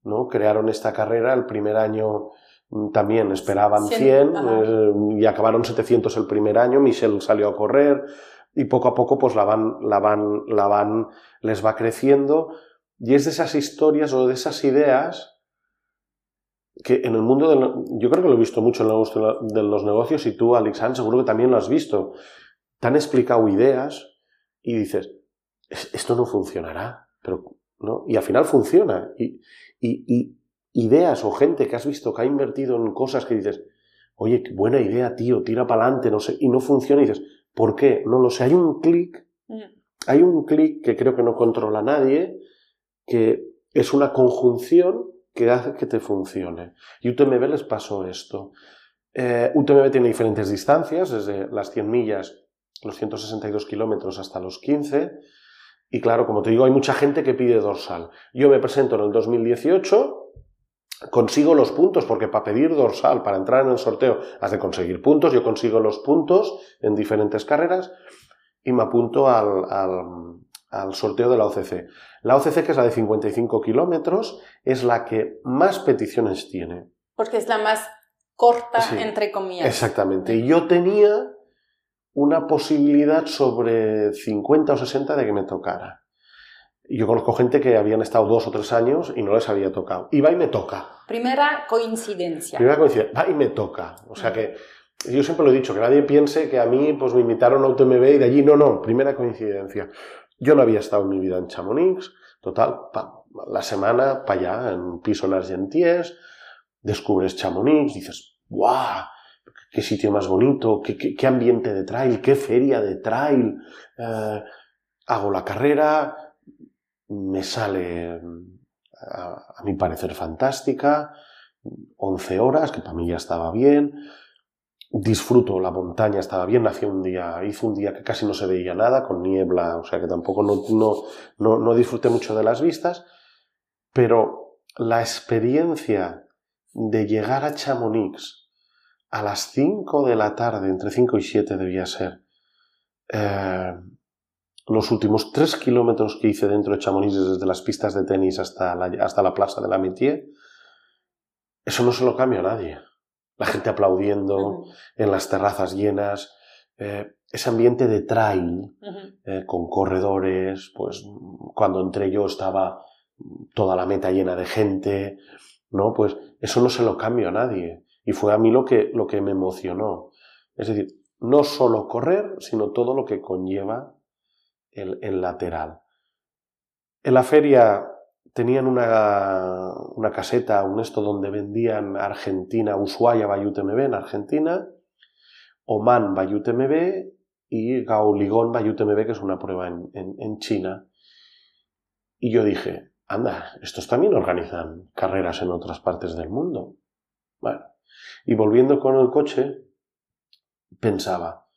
¿no? Crearon esta carrera, el primer año mm, también esperaban 100 eh, y acabaron 700 el primer año, Michel salió a correr y poco a poco pues la van, la van, la van, les va creciendo y es de esas historias o de esas ideas que en el mundo del, yo creo que lo he visto mucho en el mundo de los negocios y tú, Alexandre, seguro que también lo has visto. Te han explicado ideas y dices, esto no funcionará, pero, ¿no? Y al final funciona. Y, y, ideas o gente que has visto que ha invertido en cosas que dices, oye, qué buena idea, tío, tira para adelante, no sé, y no funciona y dices, ¿por qué? No lo sé, hay un clic, mm. hay un clic que creo que no controla nadie, que es una conjunción que hace que te funcione. Y UTMB les pasó esto. Eh, UTMB tiene diferentes distancias, desde las 100 millas, los 162 kilómetros hasta los 15. Y claro, como te digo, hay mucha gente que pide dorsal. Yo me presento en el 2018, consigo los puntos, porque para pedir dorsal, para entrar en el sorteo, has de conseguir puntos. Yo consigo los puntos en diferentes carreras y me apunto al, al sorteo de la OCC. La OCC, que es la de 55 kilómetros, es la que más peticiones tiene. Porque es la más corta, entre comillas. Exactamente. Y yo tenía una posibilidad sobre 50 o 60 de que me tocara. Yo conozco gente que habían estado dos o tres años y no les había tocado. Y va y me toca. Primera coincidencia. Primera coincidencia. Va y me toca. O sea que yo siempre lo he dicho, que nadie piense que a mí pues me invitaron a UTMB y de allí no, no, primera coincidencia. Yo no había estado en mi vida en Chamonix, total, la semana para allá, en un piso en Argenties, descubres Chamonix, dices, ¡guau! qué sitio más bonito, qué, ambiente de trail, qué feria de trail. Eh, hago la carrera, me sale, a, a, mi parecer, fantástica, 11 horas, que para mí ya estaba bien disfruto la montaña, estaba bien, hacía un día, hizo un día que casi no se veía nada, con niebla, o sea que tampoco no, no, no, disfruté mucho de las vistas, pero la experiencia de llegar a Chamonix a las 5 de la tarde, entre 5 y 7 debía ser, eh, los últimos 3 kilómetros que hice dentro de Chamonix, desde las pistas de tenis hasta la, hasta la plaza de la Métier, eso no se lo cambia a nadie la gente aplaudiendo, en las terrazas llenas, eh, ese ambiente de trail, eh, con corredores, pues cuando entré yo estaba toda la meta llena de gente, ¿no? Pues eso no se lo cambio a nadie. Y fue a mí lo que, lo que me emocionó. Es decir, no solo correr, sino todo lo que conlleva el, el lateral. En la feria tenían una, una, caseta, un esto donde vendían Argentina, Ushuaia Bayut-MB en Argentina, Oman Bayut-MB y Gauligón Bayut-MB, que es una prueba en, en, China. Y yo dije, anda, estos también organizan carreras en otras partes del mundo. Bueno, y volviendo con el coche, pensaba,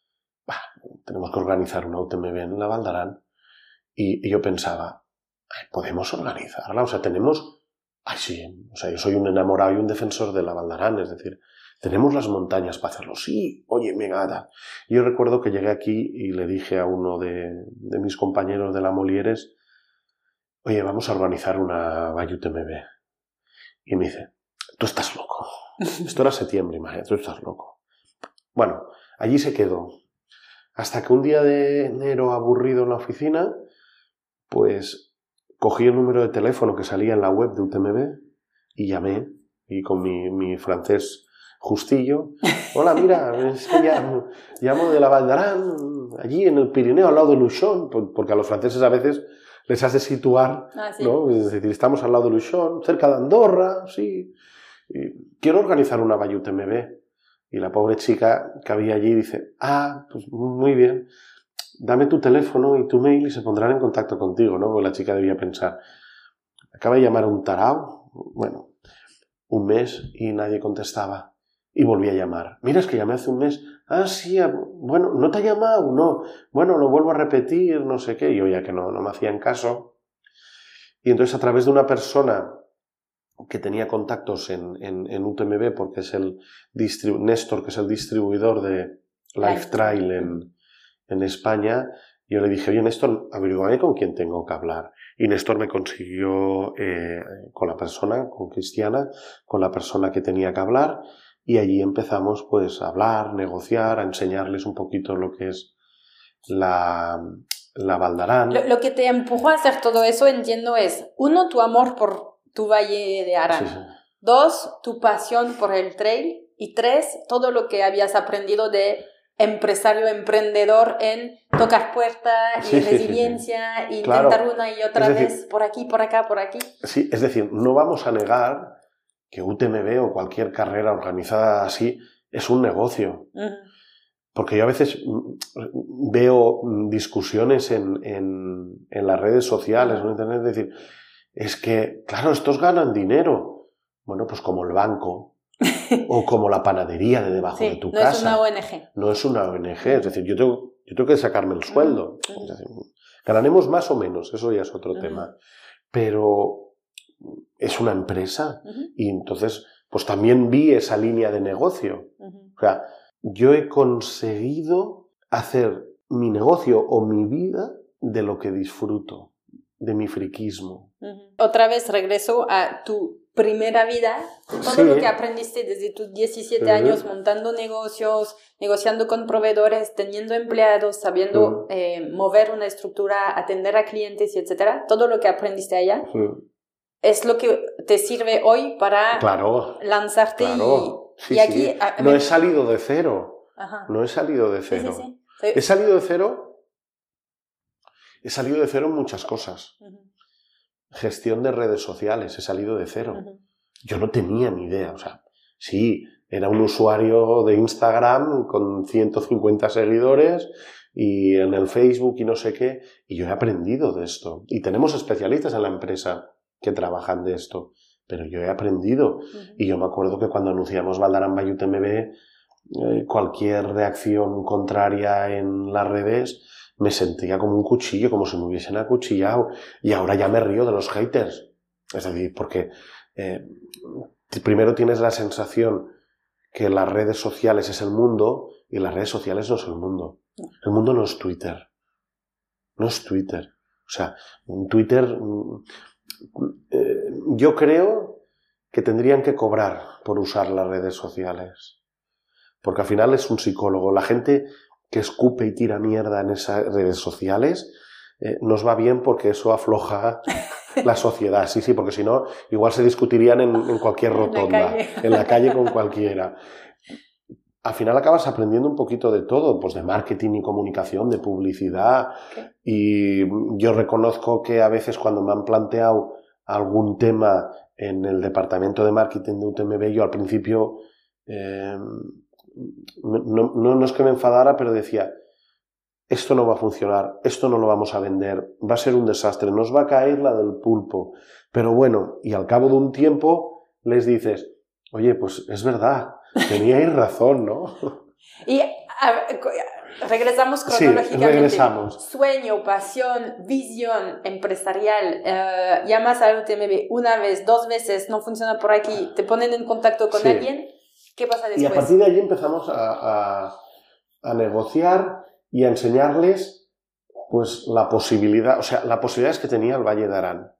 tenemos que organizar una UTMB en la Valdarán. Y yo pensaba, podemos organizarla, o sea, tenemos, ay sí, o sea, yo soy un enamorado y un defensor de la Valdarán, es decir, tenemos las montañas para hacerlo, sí, oye, gata. Yo recuerdo que llegué aquí y le dije a uno de, de mis compañeros de la Molieres, oye, vamos a organizar una UTMB. Y me dice, tú estás loco. Esto era septiembre, imagínate, tú estás loco. Bueno, allí se quedó. Hasta que un día de enero aburrido en la oficina, pues cogí el número de teléfono que salía en la web de UTMB y llamé, y con mi, mi francés justillo, hola, mira, es que llamo, llamo de la Valdarán, allí en el Pirineo, al lado de Luchon, porque a los franceses a veces les hace situar, Ah, sí. ¿no? Es decir, estamos al lado de Luchon, cerca de Andorra, sí. Y quiero organizar una Valle UTMB. Y la pobre chica que había allí dice, ah, pues muy bien, dame tu teléfono y tu mail y se pondrán en contacto contigo, ¿no? Porque la chica debía pensar, acaba de llamar a un tarao, bueno, un mes y nadie contestaba. Y volví a llamar. Mira, es que llamé hace un mes. Ah, sí, ah, bueno, ¿no te ha llamado? No. Bueno, lo vuelvo a repetir, no sé qué. Y yo ya que no, no me hacían caso. Y entonces a través de una persona que tenía contactos en, en, en UTMB, porque es el distribu Néstor, que es el distribuidor de Life Trail en, en España, yo le dije, oye Néstor, averiguame con quién tengo que hablar. Y Néstor me consiguió eh, con la persona, con Cristiana, con la persona que tenía que hablar, y allí empezamos pues a hablar, negociar, a enseñarles un poquito lo que es la, la Valdarán. Lo, lo, que te empujó a hacer todo eso, entiendo, es, uno, tu amor por tu Valle de Arán. Sí, sí. Dos, tu pasión por el trail. Y tres, todo lo que habías aprendido de empresario emprendedor en tocar puerta y Sí, sí, sí, resiliencia Claro. intentar una y otra decir- vez por aquí, por acá, por aquí. Sí, es decir, no vamos a negar que UTMB o cualquier carrera organizada así es un negocio. Porque yo a veces mm, veo mm, discusiones en, en, en las redes sociales en internet, es decir, es que, claro, estos ganan dinero. Bueno, pues como el banco o como la panadería de debajo de tu no casa. es una ONG. No es una ONG, es decir, yo tengo, yo tengo que sacarme el sueldo. Decir, ganaremos más o menos, eso ya es otro tema. Pero es una empresa y entonces, pues también vi esa línea de negocio. O sea, yo he conseguido hacer mi negocio o mi vida de lo que disfruto, de mi friquismo. Ujú. Otra vez regreso a tu primera vida, todo Sí. lo que aprendiste desde tus 17 Ujú. años montando negocios, negociando con proveedores, teniendo empleados, sabiendo Ujú. eh, mover una estructura, atender a clientes y etcétera, todo lo que aprendiste allá es lo que te sirve hoy para Claro, lanzarte claro. y, Sí, y aquí sí. a- No me- he salido de cero. Ajá. No he salido de cero. sí, sí. Sí. He salido de cero. He salido de cero en muchas cosas. Gestión de redes sociales, he salido de cero. Yo no tenía ni idea. O sea, sí, era un usuario de Instagram con 150 seguidores y en el Facebook y no sé qué. Y yo he aprendido de esto. Y tenemos especialistas en la empresa que trabajan de esto. Pero yo he aprendido. Y yo me acuerdo que cuando anunciamos Valdarán by UTMB, eh, cualquier reacción contraria en las redes me sentía como un cuchillo, como si me hubiesen acuchillado. Y ahora ya me río de los haters. Es decir, porque eh, primero tienes la sensación que las redes sociales es el mundo y las redes sociales no es el mundo. El mundo no es Twitter. No es Twitter. O sea, en Twitter mm, eh, yo creo que tendrían que cobrar por usar las redes sociales. Porque al final es un psicólogo. La gente que escupe y tira mierda en esas redes sociales eh, nos va bien porque eso afloja la sociedad. Sí, sí, porque si no, igual se discutirían en, en cualquier En la rotonda, en la calle con cualquiera. al final acabas aprendiendo un poquito de todo, pues de marketing y comunicación, de publicidad. Y yo reconozco que a veces cuando me han planteado algún tema en el departamento de marketing de UTMB, yo al principio eh, no, no, es que me enfadara, pero decía, esto no va a funcionar, esto no lo vamos a vender, va a ser un desastre, nos va a caer la del pulpo. Pero bueno, y al cabo de un tiempo les dices, oye, pues es verdad, Teníais razón, ¿no? Y regresamos cronológicamente. Sí, regresamos. Sueño, pasión, visión empresarial. Eh, llamas al UTMB una vez, dos veces, no funciona por aquí, te ponen en contacto con alguien. ¿Qué pasa después? Y a partir de allí empezamos a, a, negociar y a enseñarles pues la posibilidad, o sea, la posibilidad es que tenía el Valle de Arán.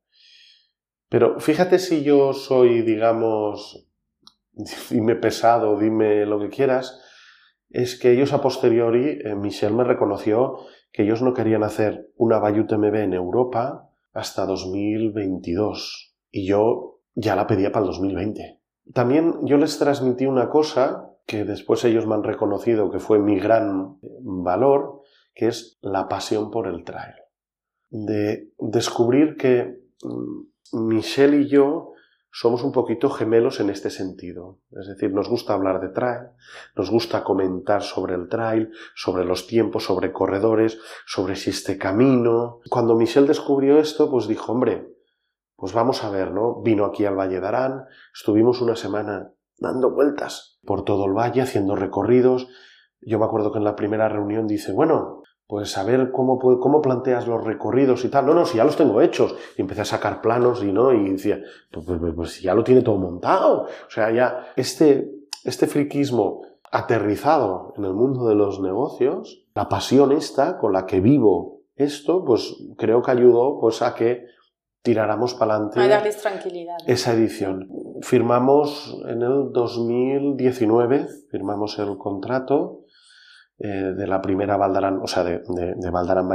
Pero fíjate si yo soy, digamos, dime pesado, dime lo que quieras, es que ellos a posteriori, eh, Michel me reconoció que ellos no querían hacer una Bayut MB en Europa hasta 2022 y yo ya la pedía para el 2020. También yo les transmití una cosa que después ellos me han reconocido que fue mi gran valor, que es la pasión por el trail. De descubrir que mm, Michelle y yo somos un poquito gemelos en este sentido. Es decir, nos gusta hablar de trail, nos gusta comentar sobre el trail, sobre los tiempos, sobre corredores, sobre si este camino. Cuando Michel descubrió esto, pues dijo, hombre, pues vamos a ver, ¿no? Vino aquí al Valle de Arán, estuvimos una semana dando vueltas por todo el valle, haciendo recorridos. Yo me acuerdo que en la primera reunión dice, bueno, pues saber cómo, cómo planteas los recorridos y tal. No, no, si ya los tengo hechos. Y empecé a sacar planos y no, y decía, pues, pues, pues, pues ya lo tiene todo montado. O sea, ya este, este friquismo aterrizado en el mundo de los negocios, la pasión esta con la que vivo esto, pues creo que ayudó pues a que tiráramos para adelante darles tranquilidad. esa edición. Firmamos en el 2019, firmamos el contrato eh, de la primera Valdarán, o sea, de, de, de Valdarán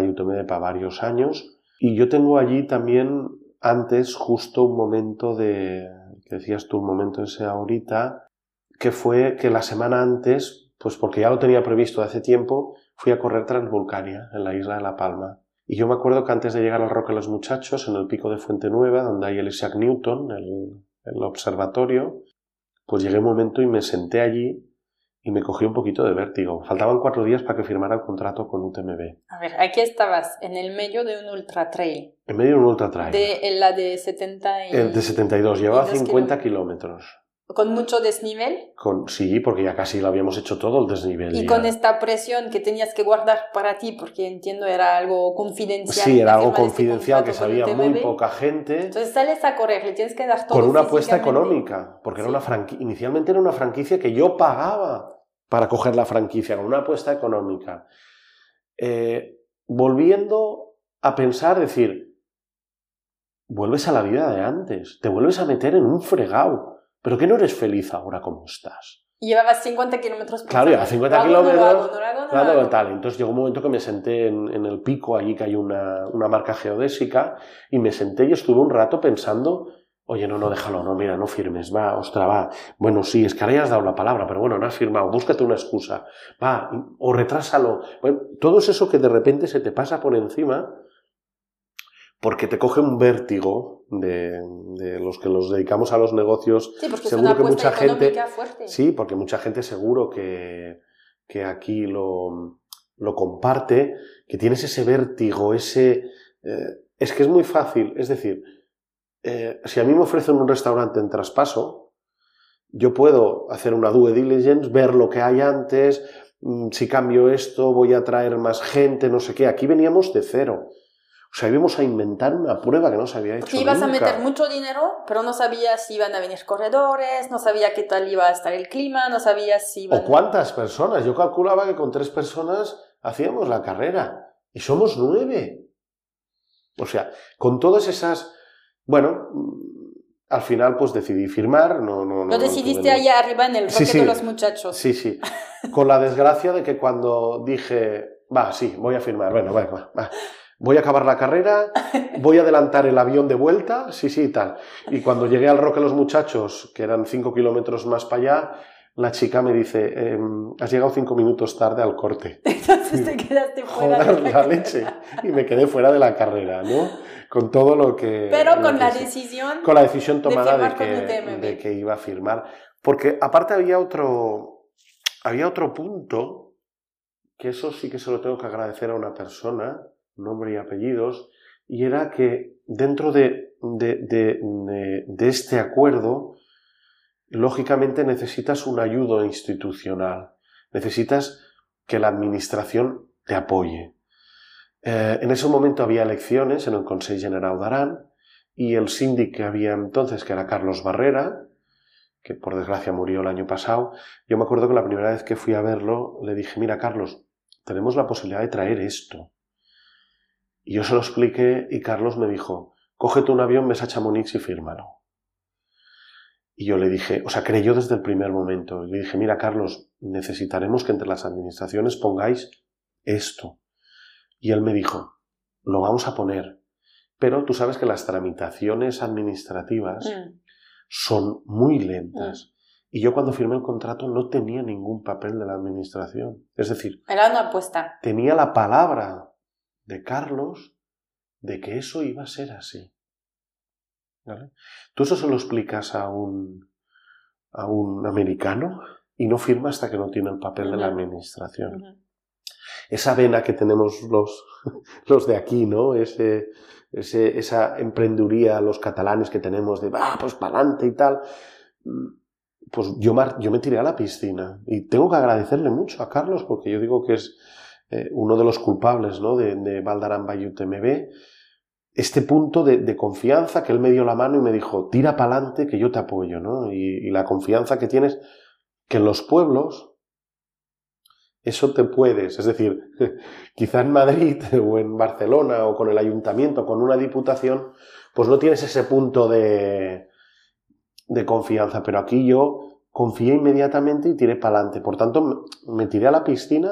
para varios años. Y yo tengo allí también, antes, justo un momento de, que decías tú, un momento ese ahorita, que fue que la semana antes, pues porque ya lo tenía previsto hace tiempo, fui a correr Transvulcania, en la isla de La Palma. Y yo me acuerdo que antes de llegar al Roque los Muchachos, en el pico de Fuente Nueva, donde hay el Isaac Newton, el, el observatorio, pues llegué un momento y me senté allí y me cogí un poquito de vértigo. Faltaban cuatro días para que firmara el contrato con UTMB. A ver, aquí estabas, en el medio de un ultra trail. En medio de un ultra trail. De la de 70 y... El de 72, llevaba 50 kilómetros. ¿Con mucho desnivel? Con, sí, porque ya casi lo habíamos hecho todo el desnivel. Y con esta presión que tenías que guardar para ti, porque entiendo era algo confidencial. Sí, era algo confidencial que sabía muy poca gente. Entonces sales a correr, le tienes que dar todo. Con una apuesta económica, porque era una inicialmente era una franquicia que yo pagaba para coger la franquicia, con una apuesta económica. Eh, volviendo a pensar, decir, vuelves a la vida de antes, te vuelves a meter en un fregado pero que no eres feliz ahora como estás. Y llevabas 50 kilómetros Claro, llevaba 50 kilómetros. claro, tal. Entonces llegó un momento que me senté en, el pico, allí que hay una, una, marca geodésica, y me senté y estuve un rato pensando, oye, no, no, déjalo, no, mira, no firmes, va, ostra, va. Bueno, sí, es que ahora ya has dado la palabra, pero bueno, no has firmado, búscate una excusa, va, o retrásalo. Bueno, todo eso que de repente se te pasa por encima, porque te coge un vértigo de, los que nos dedicamos a los negocios. Sí, porque seguro que mucha gente. Fuerte. Sí, porque mucha gente seguro que, que aquí lo, lo, comparte, que tienes ese vértigo, ese. Eh, es que es muy fácil, es decir, eh, si a mí me ofrecen un restaurante en traspaso, yo puedo hacer una due diligence, ver lo que hay antes, mm, si cambio esto voy a traer más gente, no sé qué. Aquí veníamos de cero. O sea, íbamos a inventar una prueba que no se había hecho. Que ibas a meter mucho dinero, pero no sabías si iban a venir corredores, no sabía qué tal iba a estar el clima, no sabías si iban... O cuántas personas. Yo calculaba que con tres personas hacíamos la carrera. Y somos nueve. O sea, con todas esas... Bueno, al final pues decidí firmar. No, no, Lo decidiste allá arriba en el roque de los muchachos. Sí, sí. Con la desgracia de que cuando dije, va, sí, voy a firmar, bueno, va, va, va voy a acabar la carrera, voy a adelantar el avión de vuelta, sí, sí, tal. Y cuando llegué al Roque los Muchachos, que eran cinco kilómetros más para allá, la chica me dice, em, has llegado cinco minutos tarde al corte. Entonces te quedaste fuera Joder, de la, leche. Y me quedé fuera de la carrera, ¿no? Con todo lo que... Pero con la decisión... Con la decisión tomada de, que, de que iba a firmar. Porque aparte había otro, había otro punto, que eso sí que se lo tengo que agradecer a una persona, nombre y apellidos, y era que dentro de, este acuerdo, lógicamente necesitas un ayudo institucional, necesitas que la administración te apoye. Eh, en ese momento había elecciones en el Consejo General de Arán y el síndic que había entonces, que era Carlos Barrera, que por desgracia murió el año pasado, yo me acuerdo que la primera vez que fui a verlo le dije, mira Carlos, tenemos la posibilidad de traer esto. Y yo se lo expliqué y Carlos me dijo, cógete un avión, ves a Chamonix y fírmalo. Y yo le dije, o sea, creyó desde el primer momento. Y le dije, mira, Carlos, necesitaremos que entre las administraciones pongáis esto. Y él me dijo, lo vamos a poner. Pero tú sabes que las tramitaciones administrativas mm. son muy lentas. Mm. Y yo cuando firmé el contrato no tenía ningún papel de la administración. Es decir, era una apuesta. Tenía la palabra de Carlos de que eso iba a ser así. Tú eso se lo explicas a un, a un americano y no firma hasta que no tiene el papel de la administración. Esa vena que tenemos los, los de aquí, ¿no? Ese, esa emprenduría, los catalanes que tenemos de, va, pues para adelante y tal. Pues yo, yo me tiré a la piscina y tengo que agradecerle mucho a Carlos porque yo digo que es eh, uno de los culpables ¿no? de, de Valdarán Bayut MB este punto de, confianza que él me dio la mano y me dijo, tira para adelante que yo te apoyo, ¿no? Y, la confianza que tienes, que en los pueblos, eso te puedes, es decir, quizá en Madrid o en Barcelona o con el ayuntamiento, con una diputación, pues no tienes ese punto de, de confianza, pero aquí yo confié inmediatamente y tiré para adelante. Por tanto, me tiré a la piscina,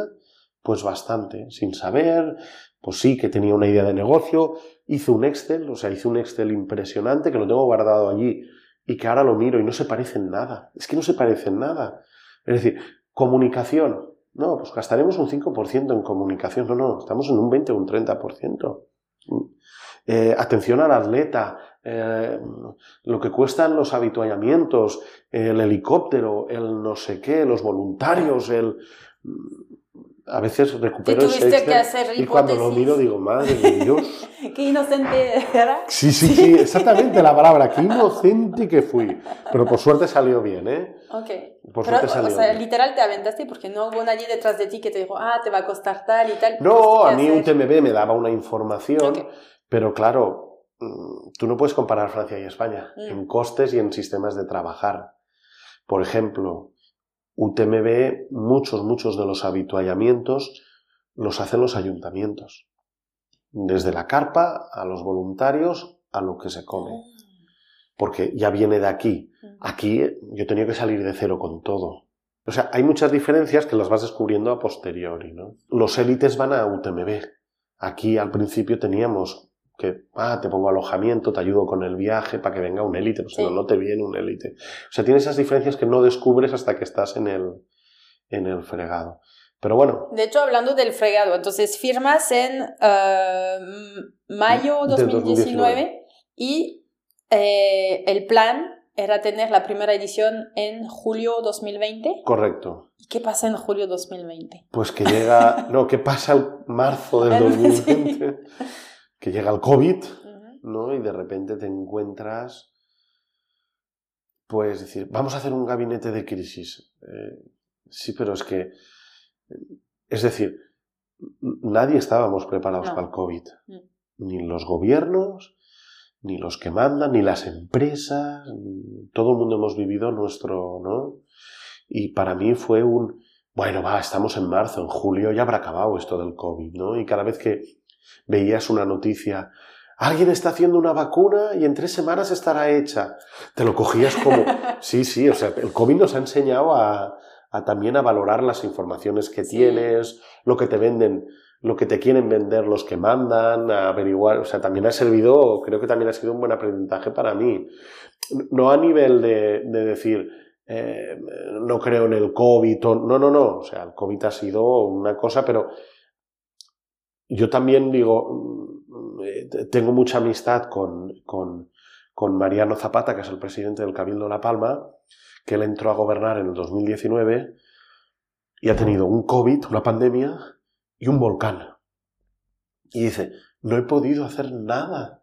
pues bastante, sin saber, pues sí, que tenía una idea de negocio, hice un Excel, o sea, hice un Excel impresionante que lo tengo guardado allí y que ahora lo miro y no se parece en nada. Es que no se parece en nada. Es decir, comunicación. No, pues gastaremos un 5% en comunicación. No, no, estamos en un 20 o un 30%. Eh, atención al atleta, eh, lo que cuestan los habituallamientos, el helicóptero, el no sé qué, los voluntarios, el a veces recupero ese Excel y cuando lo miro digo, madre de Dios. qué inocente era. Sí, sí, sí, exactamente la palabra, qué inocente que fui. Pero por suerte salió bien, ¿eh? Ok. Por suerte salió o sea, literal te aventaste porque no hubo nadie detrás de ti que te dijo, ah, te va a costar tal y tal. No, a mí un TMB me daba una información, pero claro, mm, tú no puedes comparar Francia y España mm. en costes y en sistemas de trabajar. Por ejemplo, UTMB, muchos, muchos de los habituallamientos los hacen los ayuntamientos. Desde la carpa a los voluntarios a lo que se come. Porque ya viene de aquí. Aquí yo tenía que salir de cero con todo. O sea, hay muchas diferencias que las vas descubriendo a posteriori, ¿no? Los élites van a UTMB. Aquí al principio teníamos que, ah, te pongo alojamiento, te ayudo con el viaje para que venga un élite, pues no, no te viene un élite. O sea, tiene esas diferencias que no descubres hasta que estás en el, en el fregado. Pero bueno. De hecho, hablando del fregado, entonces firmas en uh, mayo 2019, y eh, el plan era tener la primera edición en julio 2020. Correcto. ¿Y qué pasa en julio 2020? Pues que llega, no, ¿qué pasa en marzo del 2020? Que llega el COVID, ¿no? Y de repente te encuentras, pues decir, vamos a hacer un gabinete de crisis. Eh, sí, pero es que, es decir, nadie estábamos preparados para el COVID. Mm. Ni los gobiernos, ni los que mandan, ni las empresas, todo el mundo hemos vivido nuestro, ¿no? Y para mí fue un, bueno, va, estamos en marzo, en julio ya habrá acabado esto del COVID, ¿no? Y cada vez que veías una noticia, alguien está haciendo una vacuna y en tres semanas estará hecha. Te lo cogías como, sí, sí, o sea, el COVID nos ha enseñado a, también a valorar las informaciones que tienes, lo que te venden, lo que te quieren vender los que mandan, a averiguar, o sea, también ha servido, creo que también ha sido un buen aprendizaje para mí. No a nivel de, de decir, eh, no creo en el COVID, no, no, no, o sea, el COVID ha sido una cosa, pero yo también digo, mm, eh, tengo mucha amistad con, con, Mariano Zapata, que es el presidente del Cabildo de La Palma, que él entró a gobernar en el 2019 y ha tenido un COVID, una pandemia y un volcán. Y dice, no he podido hacer nada.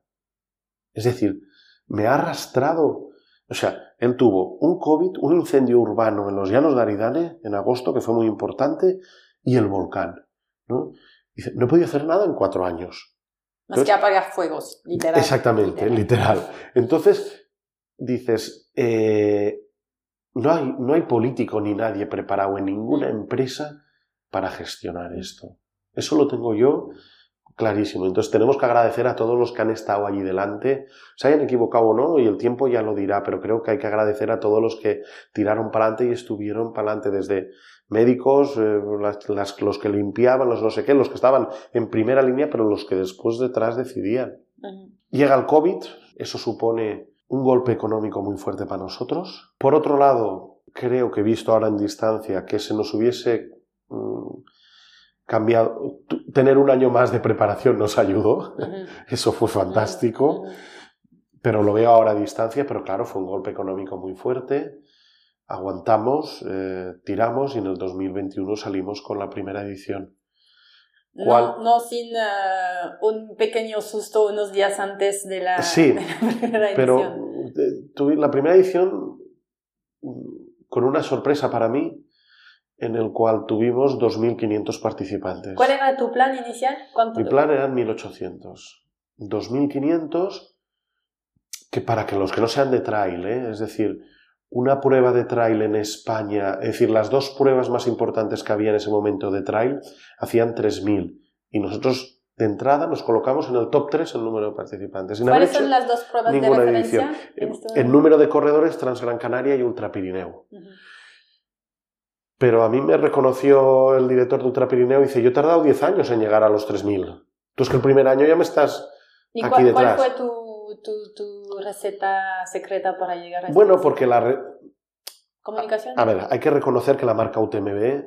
Es decir, me ha arrastrado. O sea, él tuvo un COVID, un incendio urbano en los llanos de Aridane en agosto, que fue muy importante, y el volcán. ¿no? Dice, no he podido hacer nada en cuatro años. Más que apagar fuegos, literal. Exactamente, literal. Entonces, dices, eh, no, hay, no hay político ni nadie preparado en ninguna empresa para gestionar esto. Eso lo tengo yo clarísimo. Entonces tenemos que agradecer a todos los que han estado allí delante, se hayan equivocado o no, y el tiempo ya lo dirá, pero creo que hay que agradecer a todos los que tiraron para adelante y estuvieron para adelante, desde médicos, eh, los que limpiaban, los no sé qué, los que estaban en primera línea, pero los que después detrás decidían. Llega el COVID, eso supone un golpe económico muy fuerte para nosotros. Por otro lado, creo que visto ahora en distancia que se nos hubiese mm, cambiado, tener un año más de preparación nos ayudó, eso fue fantástico, pero lo veo ahora a distancia, pero claro, fue un golpe económico muy fuerte, aguantamos, eh, tiramos y en el 2021 salimos con la primera edición. No, no, sin eh, un pequeño susto unos días antes de la, sí, primera edición. Pero eh, la primera edición, con una sorpresa para mí, en el cual tuvimos 2.500 participantes. ¿Cuál era tu plan inicial? Mi plan eran 1.800. 2.500, que para que los que no sean de trail, ¿eh? es decir, una prueba de trail en España, es decir, las dos pruebas más importantes que había en ese momento de trail hacían 3.000 y nosotros de entrada nos colocamos en el top 3 en número de participantes. ¿Cuáles son las dos pruebas de referencia? Este el número de corredores Transgran Canaria y Ultra Pirineo. Pero a mí me reconoció el director de Ultra Pirineo y dice, yo he tardado 10 años en llegar a los 3.000. Tú es que el primer año ya me estás ¿Y aquí cuál, detrás. ¿Cuál fue tu, tu, receta secreta para llegar a Bueno, porque la... ¿Comunicación? A, ver, hay que reconocer que la marca UTMB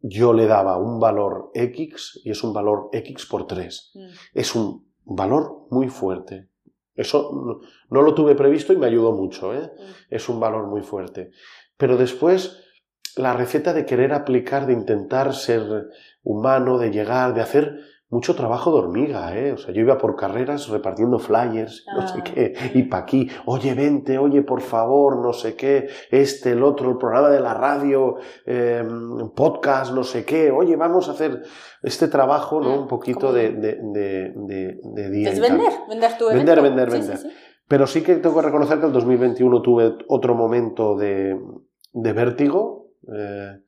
yo le daba un valor X y es un valor X por 3. Mm. Es un valor muy fuerte. Eso no, lo tuve previsto y me ayudó mucho. ¿eh? Mm. Es un valor muy fuerte. Pero después la receta de querer aplicar, de intentar ser humano, de llegar, de hacer mucho trabajo de hormiga, ¿eh? O sea, yo iba por carreras repartiendo flyers, no sé ah. qué, y pa' aquí, oye, vente, oye, por favor, no sé qué, este, el otro, el programa de la radio, em, podcast, no sé qué, oye, vamos a hacer este trabajo, ¿no? Un poquito de, de, de, de, día. Es vender, vender tu evento. Vender, vender, vender. Pero sí que tengo que reconocer que el 2021 tuve otro momento de, de vértigo, eh,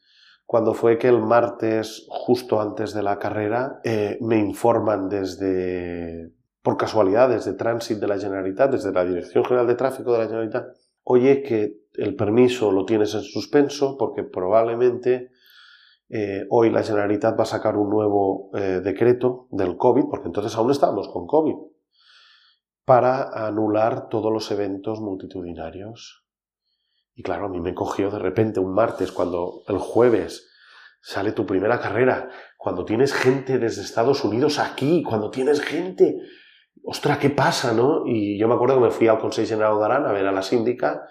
cuando fue que el martes, justo antes de la carrera, eh, me informan desde, por casualidad, desde Transit de la Generalitat, desde la Dirección General de Tráfico de la Generalitat, oye que el permiso lo tienes en suspenso porque probablemente eh, hoy la Generalitat va a sacar un nuevo decreto del COVID, porque entonces aún estábamos con COVID, para anular todos los eventos multitudinarios. Y claro, a mí me cogió de repente un martes cuando el jueves sale tu primera carrera, cuando tienes gente desde Estados Unidos aquí, cuando tienes gente, ostra, ¿qué pasa, no? Y yo me acuerdo que me fui al Consejo General de Arán a ver a la síndica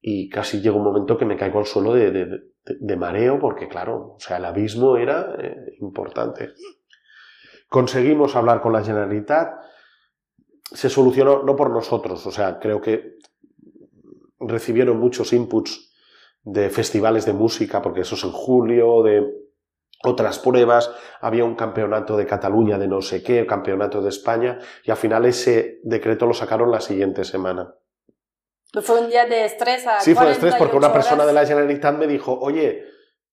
y casi llegó un momento que me caigo al suelo de, mareo porque, claro, o sea, el abismo era eh, importante. Conseguimos hablar con la Generalitat, se solucionó no por nosotros, o sea, creo que recibieron muchos inputs de festivales de música, porque eso es en julio, de otras pruebas, había un campeonato de Cataluña de no sé qué, el campeonato de España, y al final ese decreto lo sacaron la siguiente semana. ¿Fue un día de estrés? A sí, fue de estrés porque una persona de la Generalitat me dijo, oye,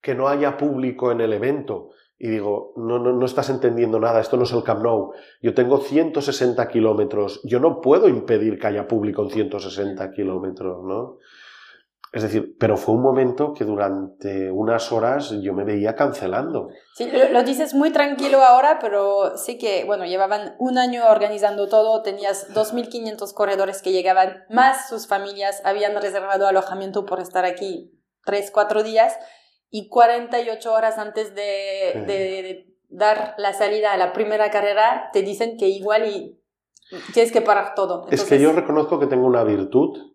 que no haya público en el evento y digo, no, no, no estás entendiendo nada, esto no es el Camp Nou. Yo tengo 160 kilómetros, yo no puedo impedir que haya público en 160 kilómetros, ¿no? Es decir, pero fue un momento que durante unas horas yo me veía cancelando. Sí, lo, dices muy tranquilo ahora, pero sí que, bueno, llevaban un año organizando todo, tenías 2.500 corredores que llegaban, más sus familias habían reservado alojamiento por estar aquí 3, 4 días, y 48 horas antes de, de dar la salida a la primera carrera, te dicen que igual y tienes que parar todo. Es que yo reconozco que tengo una virtud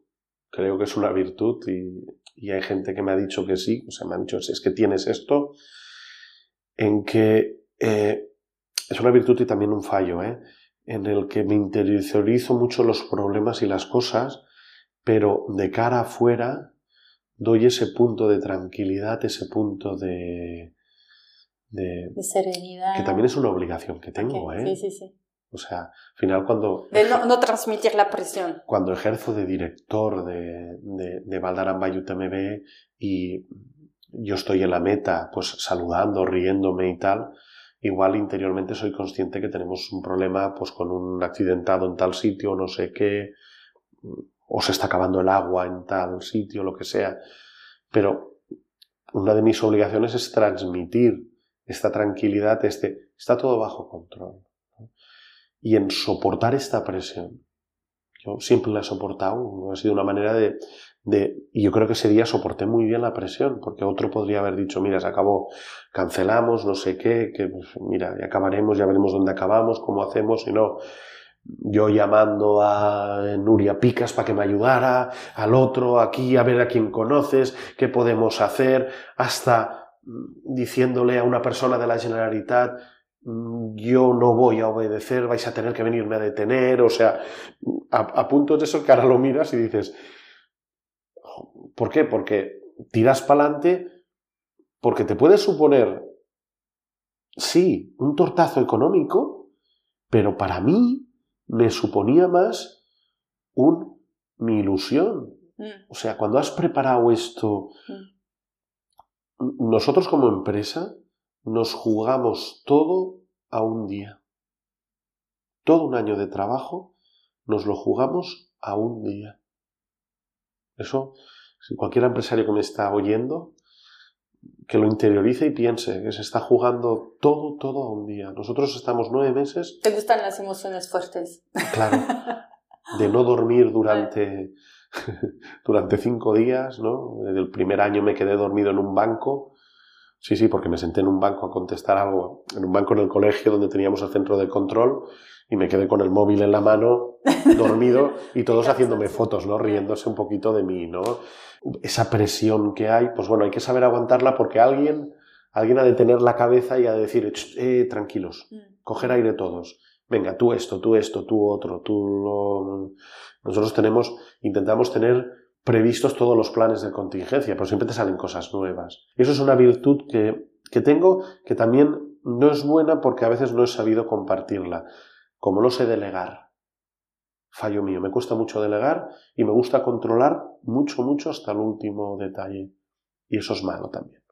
creo que es una virtud y, hay gente que me ha dicho que sí, o sea, me han dicho, es que tienes esto, en que eh, es una virtud y también un fallo, ¿eh? en el que me interiorizo mucho los problemas y las cosas, pero de cara afuera doy ese punto de tranquilidad, ese punto de... De, serenidad. Que también es una obligación que tengo, ¿eh? Sí, sí, sí. O sea, al final cuando... De no, transmitir la presión. Cuando ejerzo de director de, de, de Valdaramba UTMB y yo estoy en la meta, pues saludando, riéndome y tal, igual interiormente soy consciente que tenemos un problema pues con un accidentado en tal sitio, no sé qué, o se está acabando el agua en tal sitio, lo que sea. Pero una de mis obligaciones es transmitir esta tranquilidad, este, está todo bajo control y en soportar esta presión. Yo siempre la he soportado, ha sido una manera de, y yo creo que ese día soporté muy bien la presión, porque otro podría haber dicho, mira, se acabó, cancelamos, no sé qué, que pues, mira, ya acabaremos, ya veremos dónde acabamos, cómo hacemos, y no, yo llamando a Nuria Picas para que me ayudara, al otro aquí a ver a quién conoces, qué podemos hacer, hasta mm, diciéndole a una persona de la Generalitat, Mm, yo no voy a obedecer, vais a tener que venirme a detener, o sea, a, punto de eso que ahora lo miras y dices, ¿por qué? Porque tiras para adelante, porque te puedes suponer, sí, un tortazo económico, pero para mí me suponía más un, mi ilusión. Mm. O sea, cuando has preparado esto, mm. nosotros como empresa, nos jugamos todo a un día. Todo un año de trabajo nos lo jugamos a un día. Eso, si cualquier empresario que me está oyendo, que lo interiorice y piense que se está jugando todo, todo a un día. Nosotros estamos nueve meses. ¿Te gustan las emociones fuertes? Claro. De no dormir durante, durante cinco días, ¿no? El primer año me quedé dormido en un banco Sí, sí, porque me senté en un banco a contestar algo, en un banco en el colegio donde teníamos el centro de control y me quedé con el móvil en la mano, dormido, y todos haciéndome fotos, ¿no? Riéndose un poquito de mí, ¿no? Esa presión que hay, pues bueno, hay que saber aguantarla porque alguien, alguien ha de tener la cabeza y ha de decir, eh, tranquilos, mm. coger aire todos. Venga, tú esto, tú esto, tú otro, tú lo... Nosotros tenemos, intentamos tener previstos todos los planes de contingencia, pero siempre te salen cosas nuevas. Y eso es una virtud que, que tengo que también no es buena porque a veces no he sabido compartirla. Como no sé delegar, fallo mío, me cuesta mucho delegar y me gusta controlar mucho, mucho hasta el último detalle. Y eso es malo también.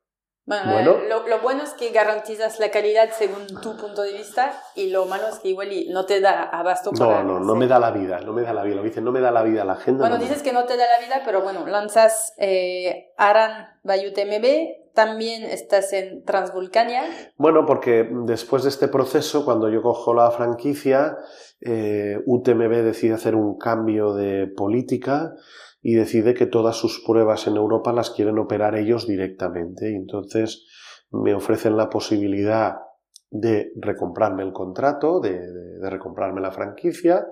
Bueno, Lo, bueno es que garantizas la calidad según tu punto de vista y lo malo es que igual no te da abasto para... No, no, no me da la vida, no me da la vida. Lo dicen, no me da la vida la agenda. Bueno, dices que no te da la vida, pero bueno, lanzas eh, Aran UTMB, también estás en Transvulcania. Bueno, porque después de este proceso, cuando yo cojo la franquicia, eh, UTMB decide hacer un cambio de política y decide que todas sus pruebas en Europa las quieren operar ellos directamente. Y entonces me ofrecen la posibilidad de recomprarme el contrato, de, recomprarme la franquicia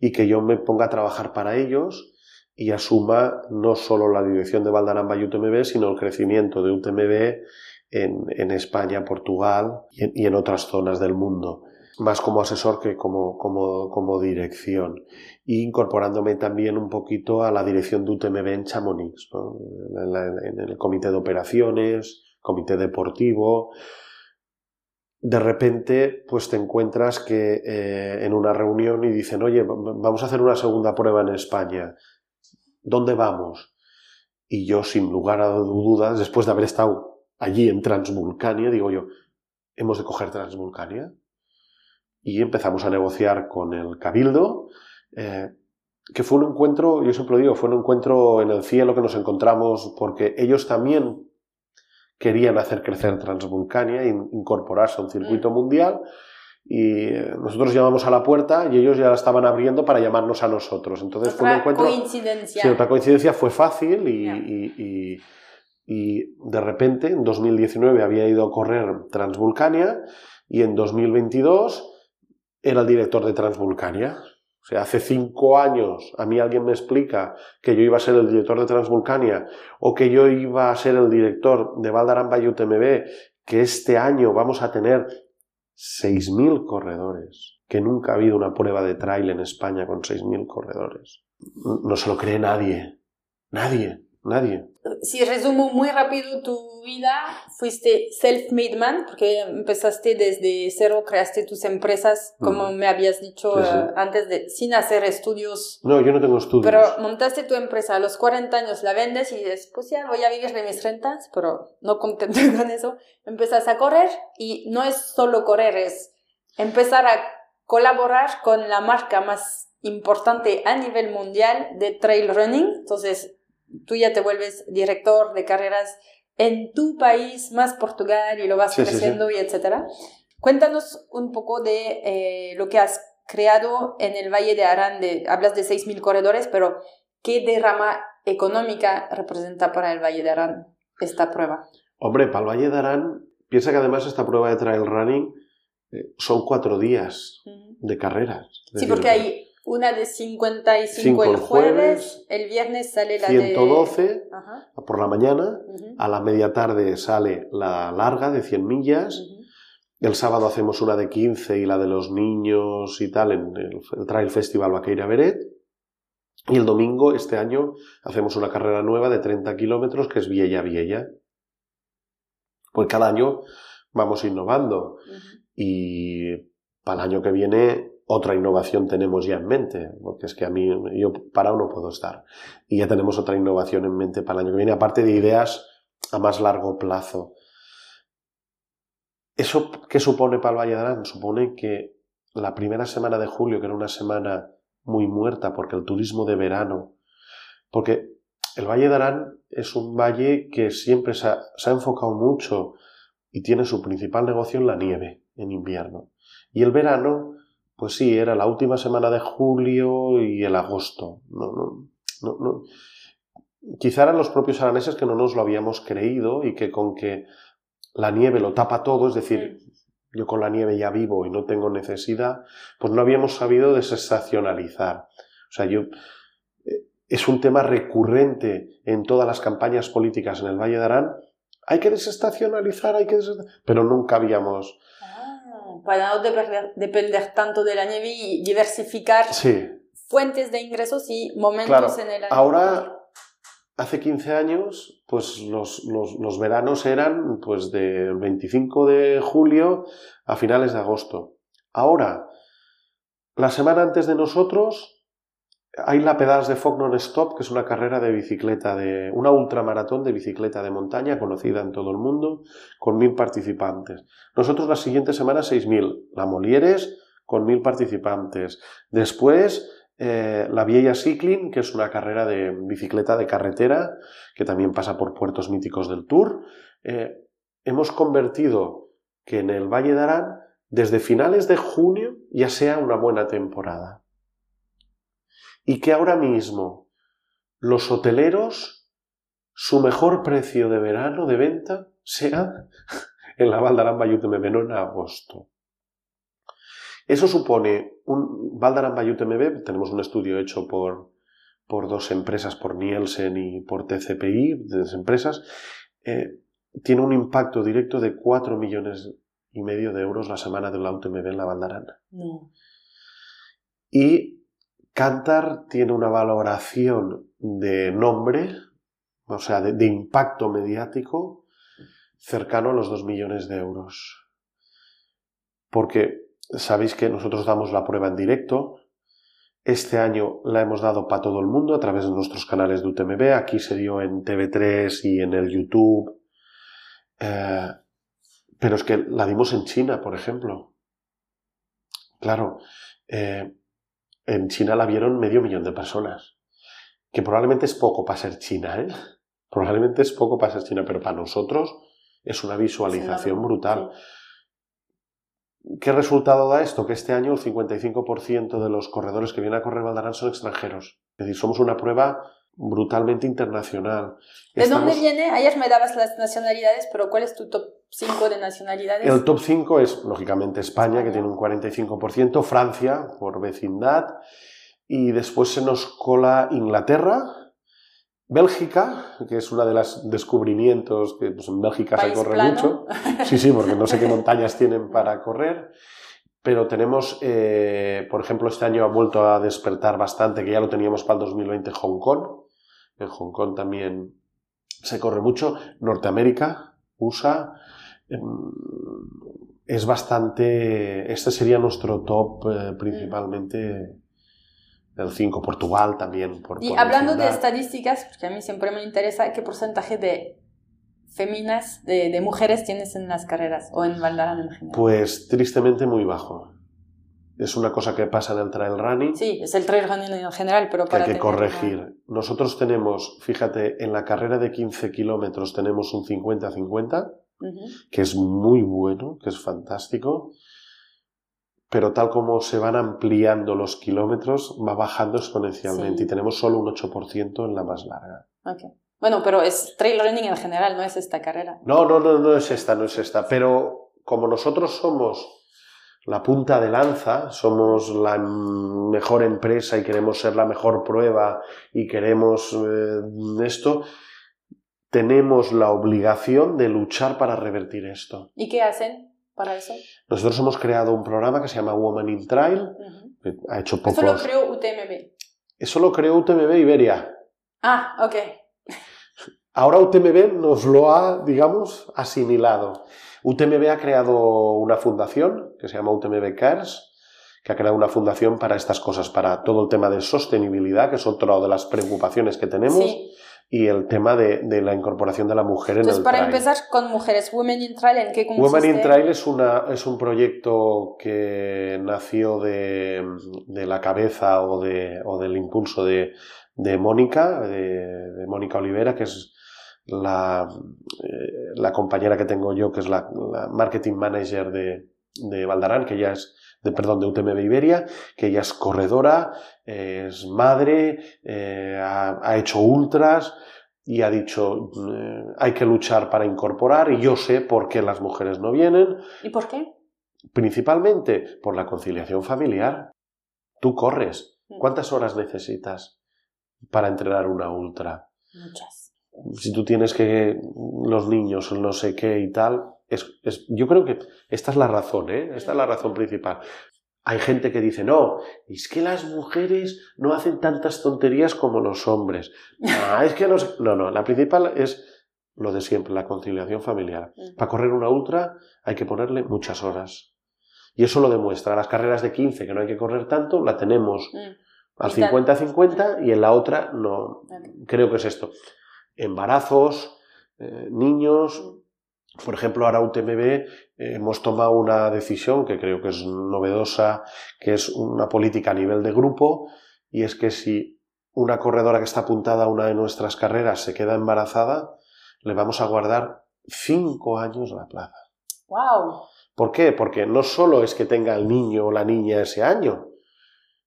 y que yo me ponga a trabajar para ellos y asuma no solo la dirección de Valdaramba y UTMB, sino el crecimiento de UTMB en, en España, Portugal y en otras zonas del mundo más como asesor que como, como, como dirección. Y incorporándome también un poquito a la dirección de UTMB en Chamonix, en, el comité de operaciones, comité deportivo. De repente, pues te encuentras que eh, en una reunión y dicen, oye, vamos a hacer una segunda prueba en España. ¿Dónde vamos? Y yo, sin lugar a dudas, después de haber estado allí en Transvulcania, digo yo, ¿hemos de coger Transvulcania? y empezamos a negociar con el cabildo. Eh, que fue un encuentro, yo siempre lo digo, fue un encuentro en el cielo que nos encontramos porque ellos también querían hacer crecer Transvulcania e incorporarse a un circuito mm. mundial y nosotros llamamos a la puerta y ellos ya la estaban abriendo para llamarnos a nosotros. Entonces fue un encuentro... coincidencia. Sí, otra coincidencia fue fácil y, y, de repente en 2019 había ido a correr Transvulcania y en 2022 era el director de Transvulcania. O sea, hace cinco años a mí alguien me explica que yo iba a ser el director de Transvulcania o que yo iba a ser el director de Valdarán y UTMB, que este año vamos a tener 6.000 corredores, que nunca ha habido una prueba de trail en España con 6.000 corredores. No se lo cree nadie, nadie. Nadie. Si resumo muy rápido tu vida, fuiste self-made man, porque empezaste desde cero, creaste tus empresas, como me habías dicho eh, antes, de, sin hacer estudios. No, yo no tengo estudios. Pero montaste tu empresa a los 40 años, la vendes y dices, pues ya voy a vivir de mis rentas, pero no contento con eso, empezas a correr y no es solo correr, es empezar a colaborar con la marca más importante a nivel mundial de trail running. Entonces, tú ya te vuelves director de carreras en tu país, más Portugal, y lo vas creciendo y etcétera. Cuéntanos un poco de eh, lo que has creado en el Valle de Arán. De, hablas de 6.000 corredores, pero ¿qué derrama económica representa para el Valle de Arán esta prueba? Hombre, para el Valle de Arán, piensa que además esta prueba de trail running eh, son cuatro días de carreras. Sí, porque hay una de 55 el jueves, el viernes sale la 112 de... por la mañana, a la media tarde sale la larga de 100 millas, el sábado hacemos una de 15 y la de los niños y tal en el, Trail Festival Vaqueira Beret, y el domingo, este año, hacemos una carrera nueva de 30 kilómetros que es Viella Viella. Pues cada año vamos innovando y para el año que viene otra innovación tenemos ya en mente, porque es que a mí yo parado no puedo estar. Y ya tenemos otra innovación en mente para el año que viene, aparte de ideas a más largo plazo. ¿Eso qué supone para el Valle de Arán? Supone que la primera semana de julio, que era una semana muy muerta, porque el turismo de verano, porque el Valle de Arán es un valle que siempre se ha, se ha enfocado mucho y tiene su principal negocio en la nieve, en invierno. Y el verano pues sí, era la última semana de julio y el agosto. No, no, no, no. Quizá eran los propios araneses que no nos lo habíamos creído y que con que la nieve lo tapa todo, es decir, yo con la nieve ya vivo y no tengo necesidad, pues no habíamos sabido desestacionalizar. O sea, yo eh, es un tema recurrente en todas las campañas políticas en el Valle de Arán. Hay que desestacionalizar, hay que pero nunca habíamos para no depender, tanto de la nieve y diversificar fuentes de ingresos y momentos en el año. Ahora, hace 15 años, pues los, los, los veranos eran pues del 25 de julio a finales de agosto. Ahora, la semana antes de nosotros, hay la Pedals de Fog Non-Stop, que es una carrera de bicicleta, de una ultramaratón de bicicleta de montaña conocida en todo el mundo, con mil participantes. Nosotros la siguiente semana seis mil. La Molieres con mil participantes. Después eh, la Vieja Cycling, que es una carrera de bicicleta de carretera, que también pasa por puertos míticos del Tour. Eh, hemos convertido que en el Valle de Arán, desde finales de junio, ya sea una buena temporada y que ahora mismo los hoteleros, su mejor precio de verano de venta sea en la Valdarán UTMB, no en agosto. Eso supone un Valdarán UTMB, tenemos un estudio hecho por, por dos empresas, por Nielsen y por TCPI, dos empresas, eh, tiene un impacto directo de 4 millones y medio de euros la semana de la UTMB en la Valdarán. No. Y Cantar tiene una valoración de nombre, o sea, de, impacto mediático, cercano a los 2 millones de euros. Porque sabéis que nosotros damos la prueba en directo. Este año la hemos dado para todo el mundo a través de nuestros canales de UTMB. Aquí se dio en TV3 y en el YouTube. Eh, pero es que la dimos en China, por ejemplo. Claro, eh, en China la vieron medio millón de personas, que probablemente es poco para ser China, ¿eh? Probablemente es poco para ser China, pero para nosotros es una visualización brutal. ¿Qué resultado da esto? Que este año el 55% de los corredores que vienen a correr Valdarán son extranjeros. Es decir, somos una prueba brutalmente internacional. ¿De dónde viene? Ayer me dabas las nacionalidades, pero ¿cuál es tu top 5 de nacionalidades? El top 5 es, lógicamente, España, que tiene un 45%, Francia, por vecindad, y después se nos cola Inglaterra, Bélgica, que es una de los descubrimientos que pues, en Bélgica se corre mucho. Sí, sí, porque no sé qué montañas tienen para correr. Pero tenemos, eh, por ejemplo, este año ha vuelto a despertar bastante, que ya lo teníamos para el 2020, Hong Kong. En Hong Kong también se corre mucho. Norteamérica, USA. Em, es bastante. Este sería nuestro top eh, principalmente el 5, Portugal también. Por, y hablando de estadísticas, porque a mí siempre me interesa, ¿qué porcentaje de féminas, de, mujeres tienes en las carreras o en Valdarán en general? Pues tristemente muy bajo. Es una cosa que pasa en el trail running. Sí, es el trail running en general, pero para. Que hay que corregir. Nosotros tenemos, fíjate, en la carrera de 15 kilómetros tenemos un 50-50, que es muy bueno, que es fantástico pero tal como se van ampliando los kilómetros, va bajando exponencialmente y tenemos solo un 8% en la más larga. Okay. Bueno, pero es trail running en general, no es esta carrera. No, no, no, no es esta, no es esta. Pero como nosotros somos la punta de lanza, somos la mejor empresa y queremos ser la mejor prueba y queremos eh, esto, tenemos la obligación de luchar para revertir esto. ¿Y qué hacen? para eso? Nosotros hemos creado un programa que se llama Woman in Trail. ha hecho pocos... Eso lo creó UTMB. Eso lo creó UTMB Iberia. Ah, ok. Ahora UTMB nos lo ha, digamos, asimilado. UTMB ha creado una fundación que se llama UTMB Cares, que ha creado una fundación para estas cosas, para todo el tema de sostenibilidad, que es otra de las preocupaciones que tenemos. Sí y el tema de, de, la incorporación de la mujer en el para empezar con mujeres, Women in Trail, ¿en qué consiste? Women in Trail es, una, es un proyecto que nació de, de la cabeza o, de, o del impulso de, de Mónica, de, Mónica Olivera, que es la, eh, la compañera que tengo yo, que es la, marketing manager de, de Valdarán, que ya es de, perdón, de UTMB Iberia, que ella es corredora, es madre, eh, ha, hecho ultras y ha dicho eh, hay que luchar para incorporar y yo sé por qué las mujeres no vienen. ¿Y por qué? Principalmente por la conciliación familiar. Tú corres. Mm. ¿Cuántas horas necesitas para entrenar una ultra? Muchas. Si tú tienes que los niños, no sé qué y tal, es, yo creo que esta es la razón, ¿eh? Esta es la razón principal. Hay gente que dice, no, es que las mujeres no hacen tantas tonterías como los hombres. Ah, es que los... No, no, la principal es lo de siempre, la conciliación familiar. Para correr una ultra hay que ponerle muchas horas. Y eso lo demuestra. Las carreras de 15, que no hay que correr tanto, la tenemos mm. al 50-50 y en la otra no. Creo que es esto. Embarazos, eh, niños. Por ejemplo, ahora UTMB eh, hemos tomado una decisión que creo que es novedosa, que es una política a nivel de grupo, y es que si una corredora que está apuntada a una de nuestras carreras se queda embarazada, le vamos a guardar cinco años la plaza. ¡Wow! ¿Por qué? Porque no solo es que tenga el niño o la niña ese año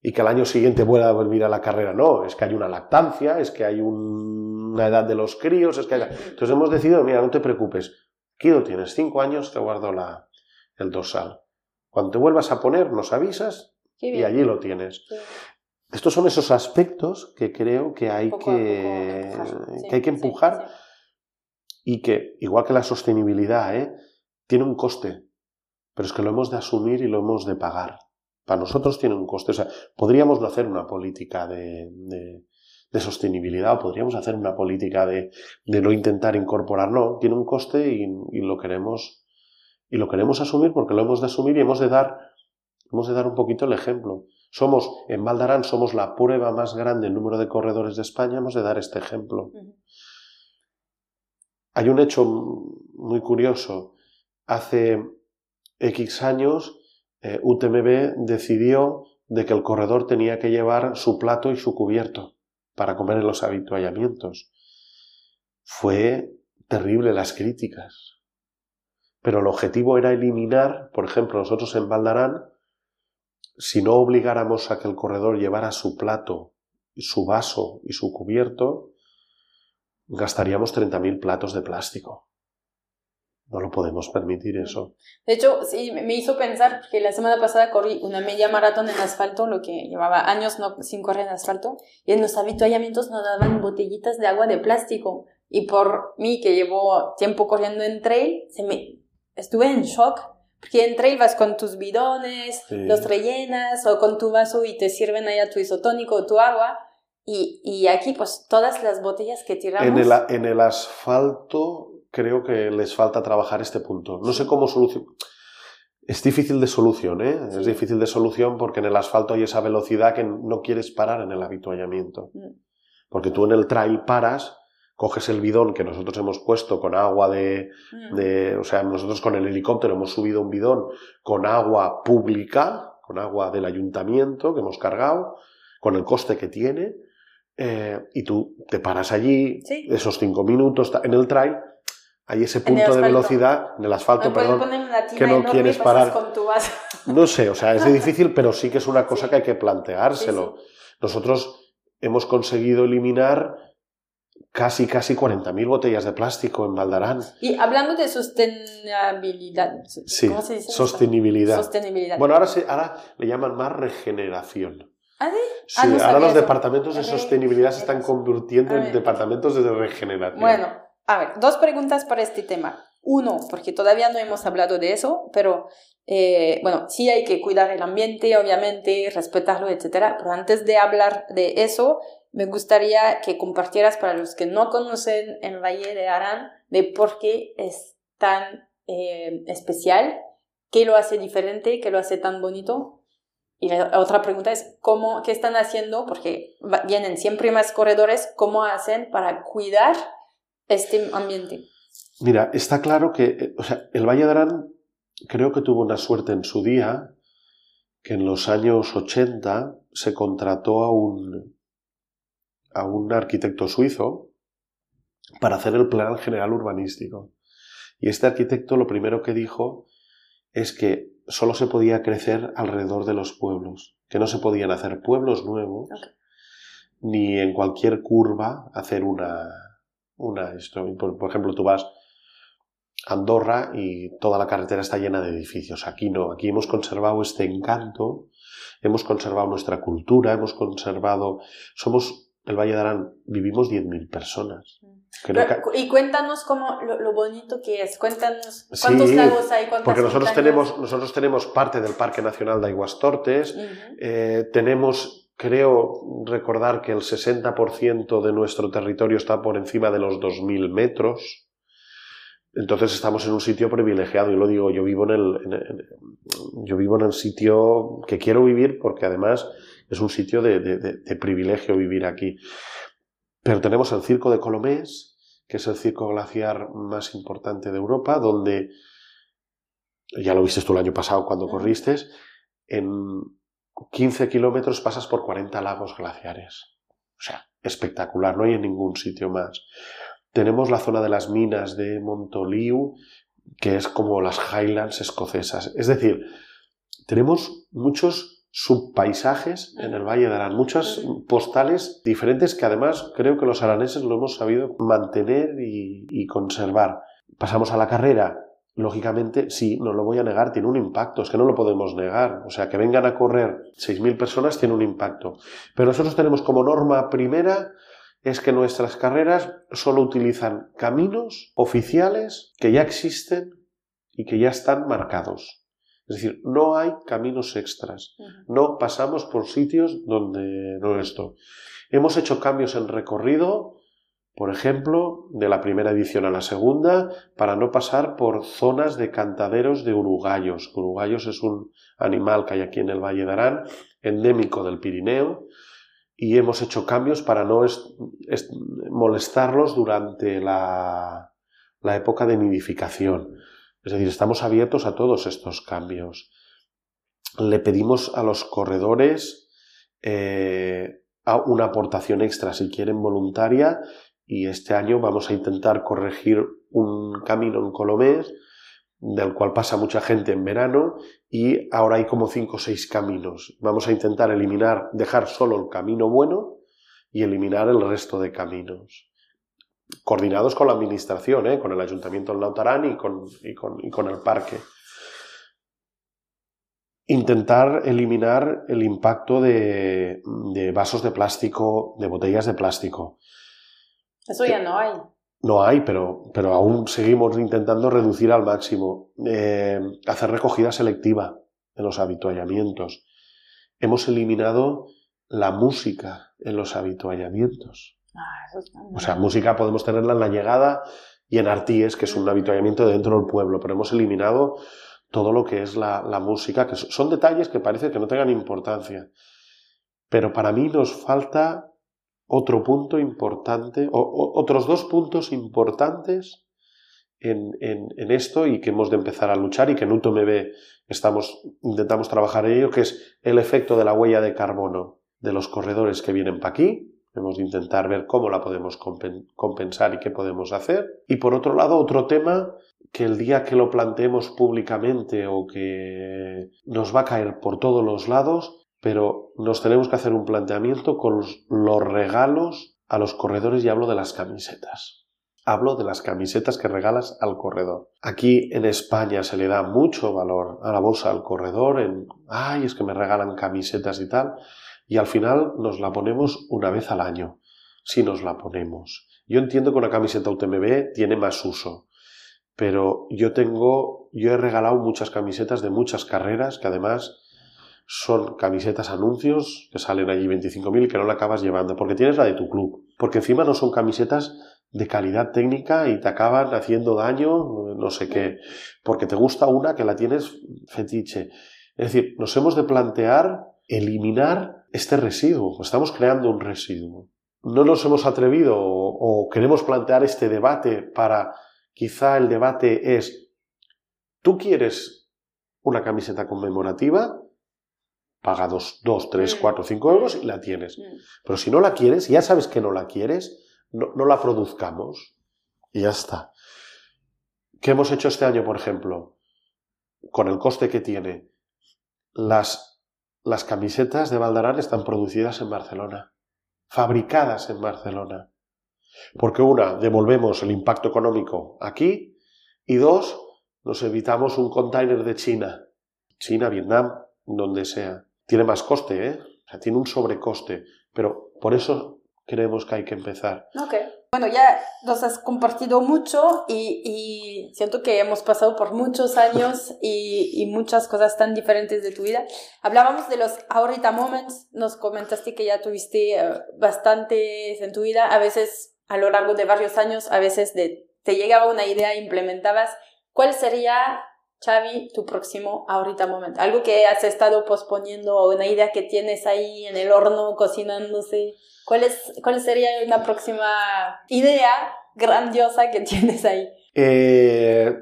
y que al año siguiente pueda volver a la carrera, no, es que hay una lactancia, es que hay una edad de los críos, es que. Entonces hemos decidido, mira, no te preocupes, Aquí lo tienes, cinco años te guardo la, el dorsal. Cuando te vuelvas a poner, nos avisas y allí lo tienes. Estos son esos aspectos que creo que hay, que, que, hay que empujar y que, igual que la sostenibilidad, ¿eh? tiene un coste, pero es que lo hemos de asumir y lo hemos de pagar. Para nosotros tiene un coste. O sea, podríamos no hacer una política de, de sostenibilidad o podríamos hacer una política de, de no intentar incorporar, no, tiene un coste y, lo queremos y lo queremos asumir porque lo hemos de asumir y hemos de dar hemos de dar un poquito el ejemplo. Somos en Valdarán somos la prueba más grande en número de corredores de España, hemos de dar este ejemplo. Hay un hecho muy curioso. Hace X años eh, UTMB decidió de que el corredor tenía que llevar su plato y su cubierto para comer en los habituallamientos. Fue terrible las críticas. Pero el objetivo era eliminar, por ejemplo, nosotros en Valdarán, si no obligáramos a que el corredor llevara su plato, su vaso y su cubierto, gastaríamos 30.000 platos de plástico. No lo podemos permitir eso. De hecho, sí, me hizo pensar que la semana pasada corrí una media maratón en asfalto, lo que llevaba años no, sin correr en asfalto, y en los habituallamientos nos daban botellitas de agua de plástico. Y por mí, que llevo tiempo corriendo en trail, se me, estuve en shock, porque en trail vas con tus bidones, los rellenas, o con tu vaso y te sirven allá tu isotónico o tu agua, y, y aquí, pues, todas las botellas que tiramos... En el, en el asfalto creo que les falta trabajar este punto. No sé cómo solucionar. Es difícil de solución, ¿eh? Es difícil de solución porque en el asfalto hay esa velocidad que no quieres parar en el habituallamiento. Mm. Porque tú en el trail paras, coges el bidón que nosotros hemos puesto con agua de, mm. de, O sea, nosotros con el helicóptero hemos subido un bidón con agua pública, con agua del ayuntamiento que hemos cargado, con el coste que tiene, eh, y tú te paras allí, esos cinco minutos en el trail, hay ese punto de velocidad en el asfalto, perdón, que no quieres parar. No sé, o sea, es difícil, pero sí que es una cosa que hay que planteárselo. Nosotros hemos conseguido eliminar casi, casi 40.000 botellas de plástico en Valdarán. Y hablando de sostenibilidad. ¿cómo se dice sostenibilidad. sostenibilidad. Bueno, ahora, se, ahora le llaman más regeneración. ¿Ah, sí? sí ah, ahora los departamentos de sostenibilidad se están convirtiendo en departamentos de regeneración. Bueno, a ver, dos preguntas para este tema. Uno, porque todavía no hemos hablado de eso, pero eh, bueno, sí hay que cuidar el ambiente, obviamente, respetarlo, etcétera. Pero antes de hablar de eso, me gustaría que compartieras para los que no conocen el Valle de Arán de por qué es tan eh, especial, qué lo hace diferente, qué lo hace tan bonito. Y la otra pregunta es, ¿cómo, ¿qué están haciendo? Porque vienen siempre más corredores, ¿cómo hacen para cuidar este ambiente? Mira, está claro que eh, o sea, el Valle de Arán creo que tuvo una suerte en su día, que en los años 80 se contrató a un, a un arquitecto suizo para hacer el plan general urbanístico. Y este arquitecto lo primero que dijo es que solo se podía crecer alrededor de los pueblos, que no se podían hacer pueblos nuevos, ni en cualquier curva hacer una, una esto. Por, ejemplo, tú vas a Andorra y toda la carretera está llena de edificios. Aquí no, aquí hemos conservado este encanto, hemos conservado nuestra cultura, hemos conservado, somos el Valle de Arán, vivimos 10.000 personas. Y cuéntanos cómo, lo, bonito que es, cuéntanos cuántos lagos hay, cuántas Porque nosotros tenemos, nosotros tenemos parte del Parque Nacional de Aguas Tortes, eh, tenemos Creo recordar que el 60% de nuestro territorio está por encima de los 2.000 metros. Entonces estamos en un sitio privilegiado. Yo lo digo, yo vivo en el, yo vivo en el sitio que quiero vivir porque además es un sitio de, de, privilegio vivir aquí. Pero tenemos el Circo de Colomés, que es el circo glaciar más importante de Europa, donde, ya lo viste tú el año pasado cuando corriste, en 15 kilómetros pasas por 40 lagos glaciares. O sea, espectacular, no hay en ningún sitio más. Tenemos la zona de las minas de Montoliu, que es como las Highlands escocesas. Es decir, tenemos muchos subpaisajes en el Valle de Arán, muchas postales diferentes que además creo que los araneses lo hemos sabido mantener y conservar. Pasamos a la carrera, lógicamente, sí, no lo voy a negar, tiene un impacto, es que no lo podemos negar. O sea, que vengan a correr 6.000 personas tiene un impacto. Pero nosotros tenemos como norma primera es que nuestras carreras solo utilizan caminos oficiales que ya existen y que ya están marcados. Es decir, no hay caminos extras. No pasamos por sitios donde no esto. Hemos hecho cambios en recorrido por ejemplo, de la primera edición a la segunda, para no pasar por zonas de cantaderos de uruguayos. Uruguayos es un animal que hay aquí en el Valle de Arán, endémico del Pirineo, y hemos hecho cambios para no molestarlos durante la, época de nidificación. Es decir, estamos abiertos a todos estos cambios. le pedimos a los corredores eh, una aportación extra, si quieren, voluntaria, y este año vamos a intentar corregir un camino en Colomés, del cual pasa mucha gente en verano, y ahora hay como cinco o seis caminos. Vamos a intentar eliminar, dejar solo el camino bueno y eliminar el resto de caminos. Coordinados con la administración, ¿eh? con el Ayuntamiento de Lautarán y con el parque intentar eliminar el impacto de, vasos de plástico, de botellas de plástico. Eso ya no hay. No hay, pero, pero aún seguimos intentando reducir al máximo. Eh, hacer recogida selectiva en los habituallamientos. Hemos eliminado la música en los habituallamientos. Ah, o sea, música podemos tenerla en la llegada y en Artíes, que es un habituallamiento dentro del pueblo, pero hemos eliminado todo lo que es la, música, que son detalles que parece que no tengan importancia. Pero para mí nos falta otro punto importante, o, otros dos puntos importantes en, esto y que hemos de empezar a luchar y que en UTMB estamos, intentamos trabajar en ello, que es el efecto de la huella de carbono de los corredores que vienen para aquí. Hemos de intentar ver cómo la podemos compensar y qué podemos hacer. Y por otro lado, otro tema que el día que lo planteemos públicamente o que nos va a caer por todos los lados, pero nos tenemos que hacer un planteamiento con los, regalos a los corredores y hablo de las camisetas. Hablo de las camisetas que regalas al corredor. Aquí en España se le da mucho valor a la bolsa al corredor en, ay, es que me regalan camisetas y tal, y al final nos la ponemos una vez al año, si nos la ponemos. Yo entiendo que una camiseta UTMB tiene más uso, pero yo tengo, yo he regalado muchas camisetas de muchas carreras que además son camisetas anuncios que salen allí 25.000 y que no la acabas llevando porque tienes la de tu club. Porque encima no son camisetas de calidad técnica y te acaban haciendo daño, no sé qué, porque te gusta una que la tienes fetiche. Es decir, nos hemos de plantear eliminar este residuo, estamos creando un residuo. No nos hemos atrevido o queremos plantear este debate para Quizá el debate es, ¿tú quieres una camiseta conmemorativa? Paga 2, 3, 4, 5 euros y la tienes. Mm. Pero si no la quieres, ya sabes que no la quieres, no, la produzcamos. Y ya está. ¿Qué hemos hecho este año, por ejemplo? Con el coste que tiene. Las, las camisetas de Valdarán están producidas en Barcelona, fabricadas en Barcelona. Porque una, devolvemos el impacto económico aquí y dos, nos evitamos un container de China, China, Vietnam, donde sea. Tiene más coste, ¿eh? O sea, tiene un sobrecoste, pero por eso creemos que hay que empezar. Ok. Bueno, ya nos has compartido mucho y, siento que hemos pasado por muchos años y, muchas cosas tan diferentes de tu vida. Hablábamos de los ahorita moments, nos comentaste que ya tuviste eh, bastantes en tu vida, a veces a lo largo de varios años, a veces de, te llegaba una idea implementabas. ¿Cuál sería, Xavi, tu próximo ahorita momento? Algo que has estado posponiendo o una idea que tienes ahí en el horno cocinándose. ¿Cuál, es, cuál sería una próxima idea grandiosa que tienes ahí? Eh,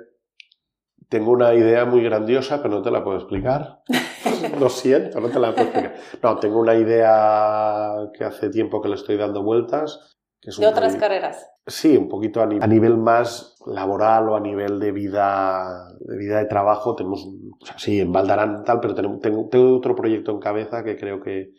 tengo una idea muy grandiosa, pero no te la puedo explicar. Lo siento, no te la puedo explicar. No, tengo una idea que hace tiempo que le estoy dando vueltas de otras carreras. Sí, un poquito a, nivel más laboral o a nivel de vida de, vida de trabajo. Tenemos, o sea, sí, en Valdarán tal, pero tengo, tengo, otro proyecto en cabeza que creo que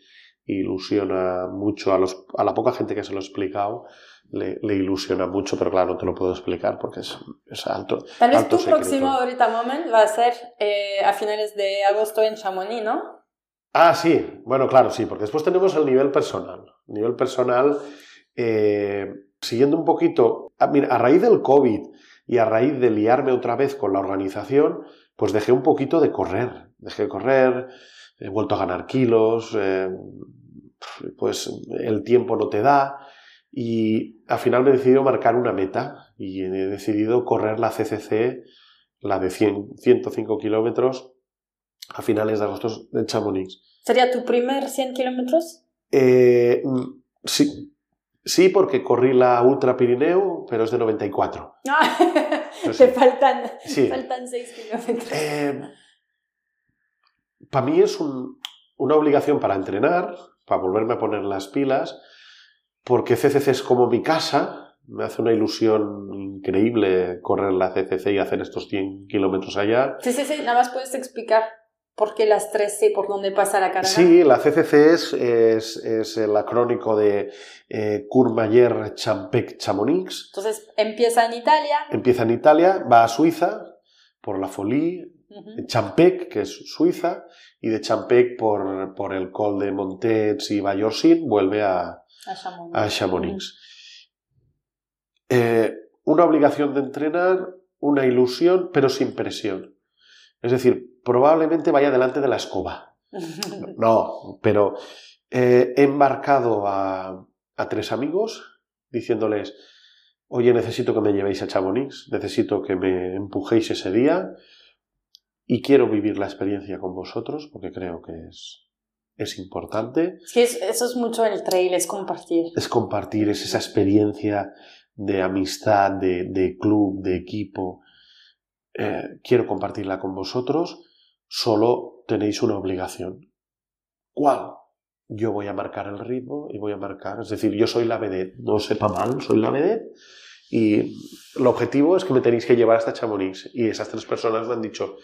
ilusiona mucho a, los, a la poca gente que se lo he explicado. Le, ilusiona mucho, pero claro, no te lo puedo explicar porque es, es alto. Tal vez tu próximo ahorita moment va a ser eh, a finales de agosto en Chamonix, ¿no? Ah, sí, bueno, claro, sí, porque después tenemos el nivel personal. nivel personal eh, siguiendo un poquito, a, a raíz del COVID y a raíz de liarme otra vez con la organización, pues dejé un poquito de correr, dejé de correr, he vuelto a ganar kilos, eh, pues el tiempo no te da y al final me he decidido marcar una meta y he decidido correr la CCC, la de 100, 105 kilómetros, a finales de agosto en Chamonix. ¿Sería tu primer 100 kilómetros? Eh, sí, Sí, porque corrí la Ultra Pirineo, pero es de 94. Ah, te faltan, faltan 6 kilómetros. Eh, para mí es una obligación para entrenar, para volverme a poner las pilas, porque CCC es como mi casa, me hace una ilusión increíble correr la CCC y hacer estos 100 kilómetros allá. Sí, sí, sí, nada más puedes explicar por qué las 13, por dónde pasa la carrera. Sí, la CCC es, es, el acrónico de eh, Courmayeur Champec Chamonix. Entonces empieza en Italia. Empieza en Italia, va a Suiza por la Folie, Champec, que es Suiza, y de Champec por, por el Col de Montets y Vallorcin vuelve a, a Chamonix. Eh, una obligación de entrenar, una ilusión, pero sin presión. Es decir, probablemente vaya delante de la escoba. No, pero eh, he embarcado a, a, tres amigos diciéndoles, oye, necesito que me llevéis a Chamonix, necesito que me empujéis ese día y quiero vivir la experiencia con vosotros porque creo que es, es importante. Sí, eso es mucho el trail, es compartir. Es compartir, es esa experiencia de amistad, de, club, de equipo. Eh, quiero compartirla con vosotros, solo tenéis una obligación. ¿Cuál? Yo voy a marcar el ritmo y voy a marcar, es decir, yo soy la vedette, no sepa mal, soy la vedette y el objetivo es que me tenéis que llevar hasta Chamonix y esas tres personas me han dicho,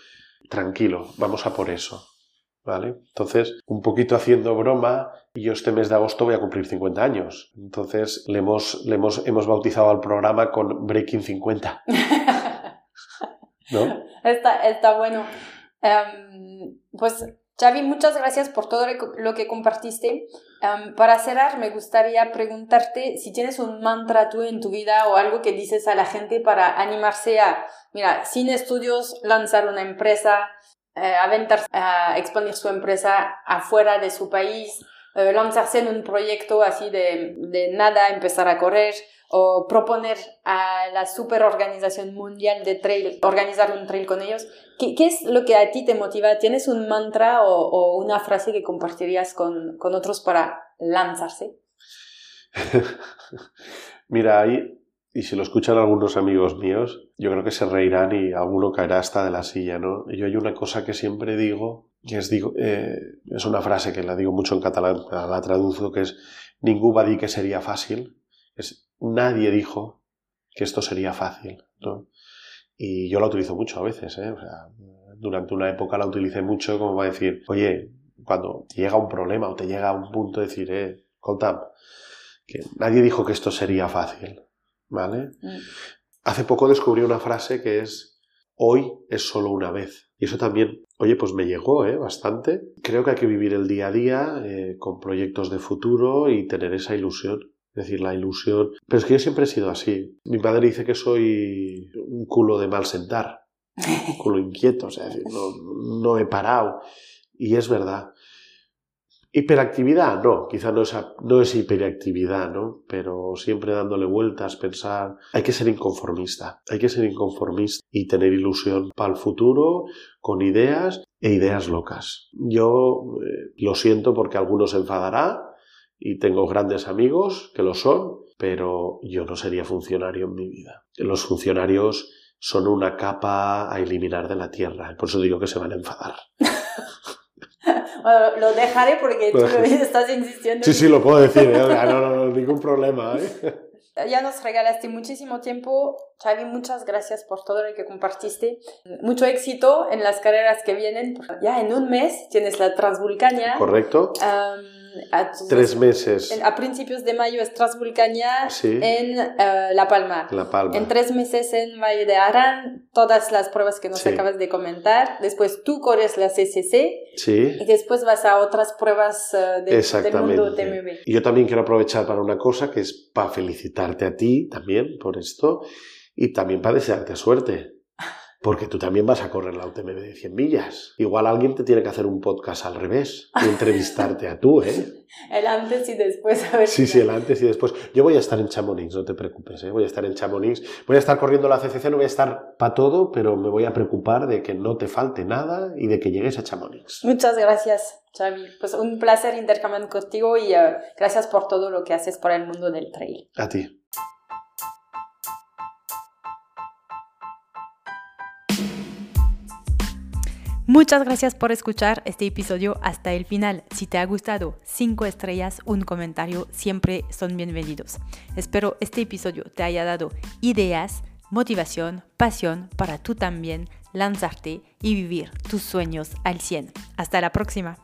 tranquilo, vamos a por eso. ¿Vale? Entonces, un poquito haciendo broma, yo este mes de agosto voy a cumplir 50 años. Entonces, le hemos, le hemos, hemos bautizado al programa con Breaking 50. ¿No? Está, está bueno. Em, pues, Xavi, muchas gracias por todo lo que compartiste. Em, para cerrar, me gustaría preguntarte si tienes un mantra tú en tu vida o algo que dices a la gente para animarse a, mira, sin estudios, lanzar una empresa, eh, aventarse a exponer su empresa afuera de su país, eh, lanzarse en un proyecto así de, de, nada, empezar a correr o proponer a la superorganización mundial de trail, organizar un trail con ellos. ¿Qué, ¿Qué, es lo que a ti te motiva? ¿Tienes un mantra o, una frase que compartirías con, con otros para lanzarse? Mira, ahí y si lo escuchan algunos amigos míos, yo creo que se reirán y alguno caerá hasta de la silla, ¿no? Yo hay una cosa que siempre digo, que es, digo, eh, es una frase que la digo mucho en catalán, la traduzco, que es ningún va que sería fácil. Nadie dijo que esto sería fácil, ¿no? Y yo la utilizo mucho a veces, ¿eh? O sea, durante una época la utilicé mucho como para decir, oye, cuando te llega un problema o te llega a un punto de decir, eh, contam, que nadie dijo que esto sería fácil. ¿vale? Mm. Hace poco descubrí una frase que es hoy es solo una vez. Y eso también, oye, pues me llegó ¿eh? bastante. Creo que hay que vivir el día a día eh, con proyectos de futuro y tener esa ilusión. Es decir, la ilusión. Pero es que yo siempre he sido así. Mi padre dice que soy un culo de mal sentar, un culo inquieto, o sea, no, no he parado. Y es verdad. Hiperactividad, no, quizá no es, no es hiperactividad, ¿no? Pero siempre dándole vueltas, pensar. Hay que ser inconformista, hay que ser inconformista y tener ilusión para el futuro, con ideas e ideas locas. Yo eh, lo siento porque algunos se enfadará y tengo grandes amigos que lo son, pero yo no sería funcionario en mi vida. Los funcionarios son una capa a eliminar de la tierra, por eso digo que se van a enfadar. Bueno, lo dejaré porque tú estás insistiendo. Sí, sí, lo puedo decir. ¿eh? No, no, no, ningún problema. ¿eh? Ya nos regalaste muchísimo tiempo. Xavi, muchas gracias por todo lo que compartiste. Mucho éxito en las carreras que vienen. Ya en un mes tienes la Transvulcania. Correcto. Tres meses. a principios de mayo es Transvulcania en eh, La Palma. La Palma. En tres meses en Valle de Arán, todas las pruebas que nos acabas de comentar. Después tú corres la CCC. Sí. Y después vas a otras pruebas uh, de, del mundo TMB. Y yo también quiero aprovechar para una cosa que es para felicitarte a ti también por esto y también para desearte suerte. Porque tú también vas a correr la UTMB de 100 millas. Igual alguien te tiene que hacer un podcast al revés y entrevistarte a tú, ¿eh? El antes y después. A ver sí, sí, el antes y después. Yo voy a estar en Chamonix, no te preocupes, ¿eh? Voy a estar en Chamonix. Voy a estar corriendo la CCC, no voy a estar para todo, pero me voy a preocupar de que no te falte nada y de que llegues a Chamonix. Muchas gracias, Xavi. Pues un placer intercambiar contigo y uh, gracias por todo lo que haces por el mundo del trail. A ti. Muchas gracias por escuchar este episodio hasta el final. Si te ha gustado, 5 estrellas, un comentario siempre son bienvenidos. Espero este episodio te haya dado ideas, motivación, pasión para tú también lanzarte y vivir tus sueños al 100. Hasta la próxima.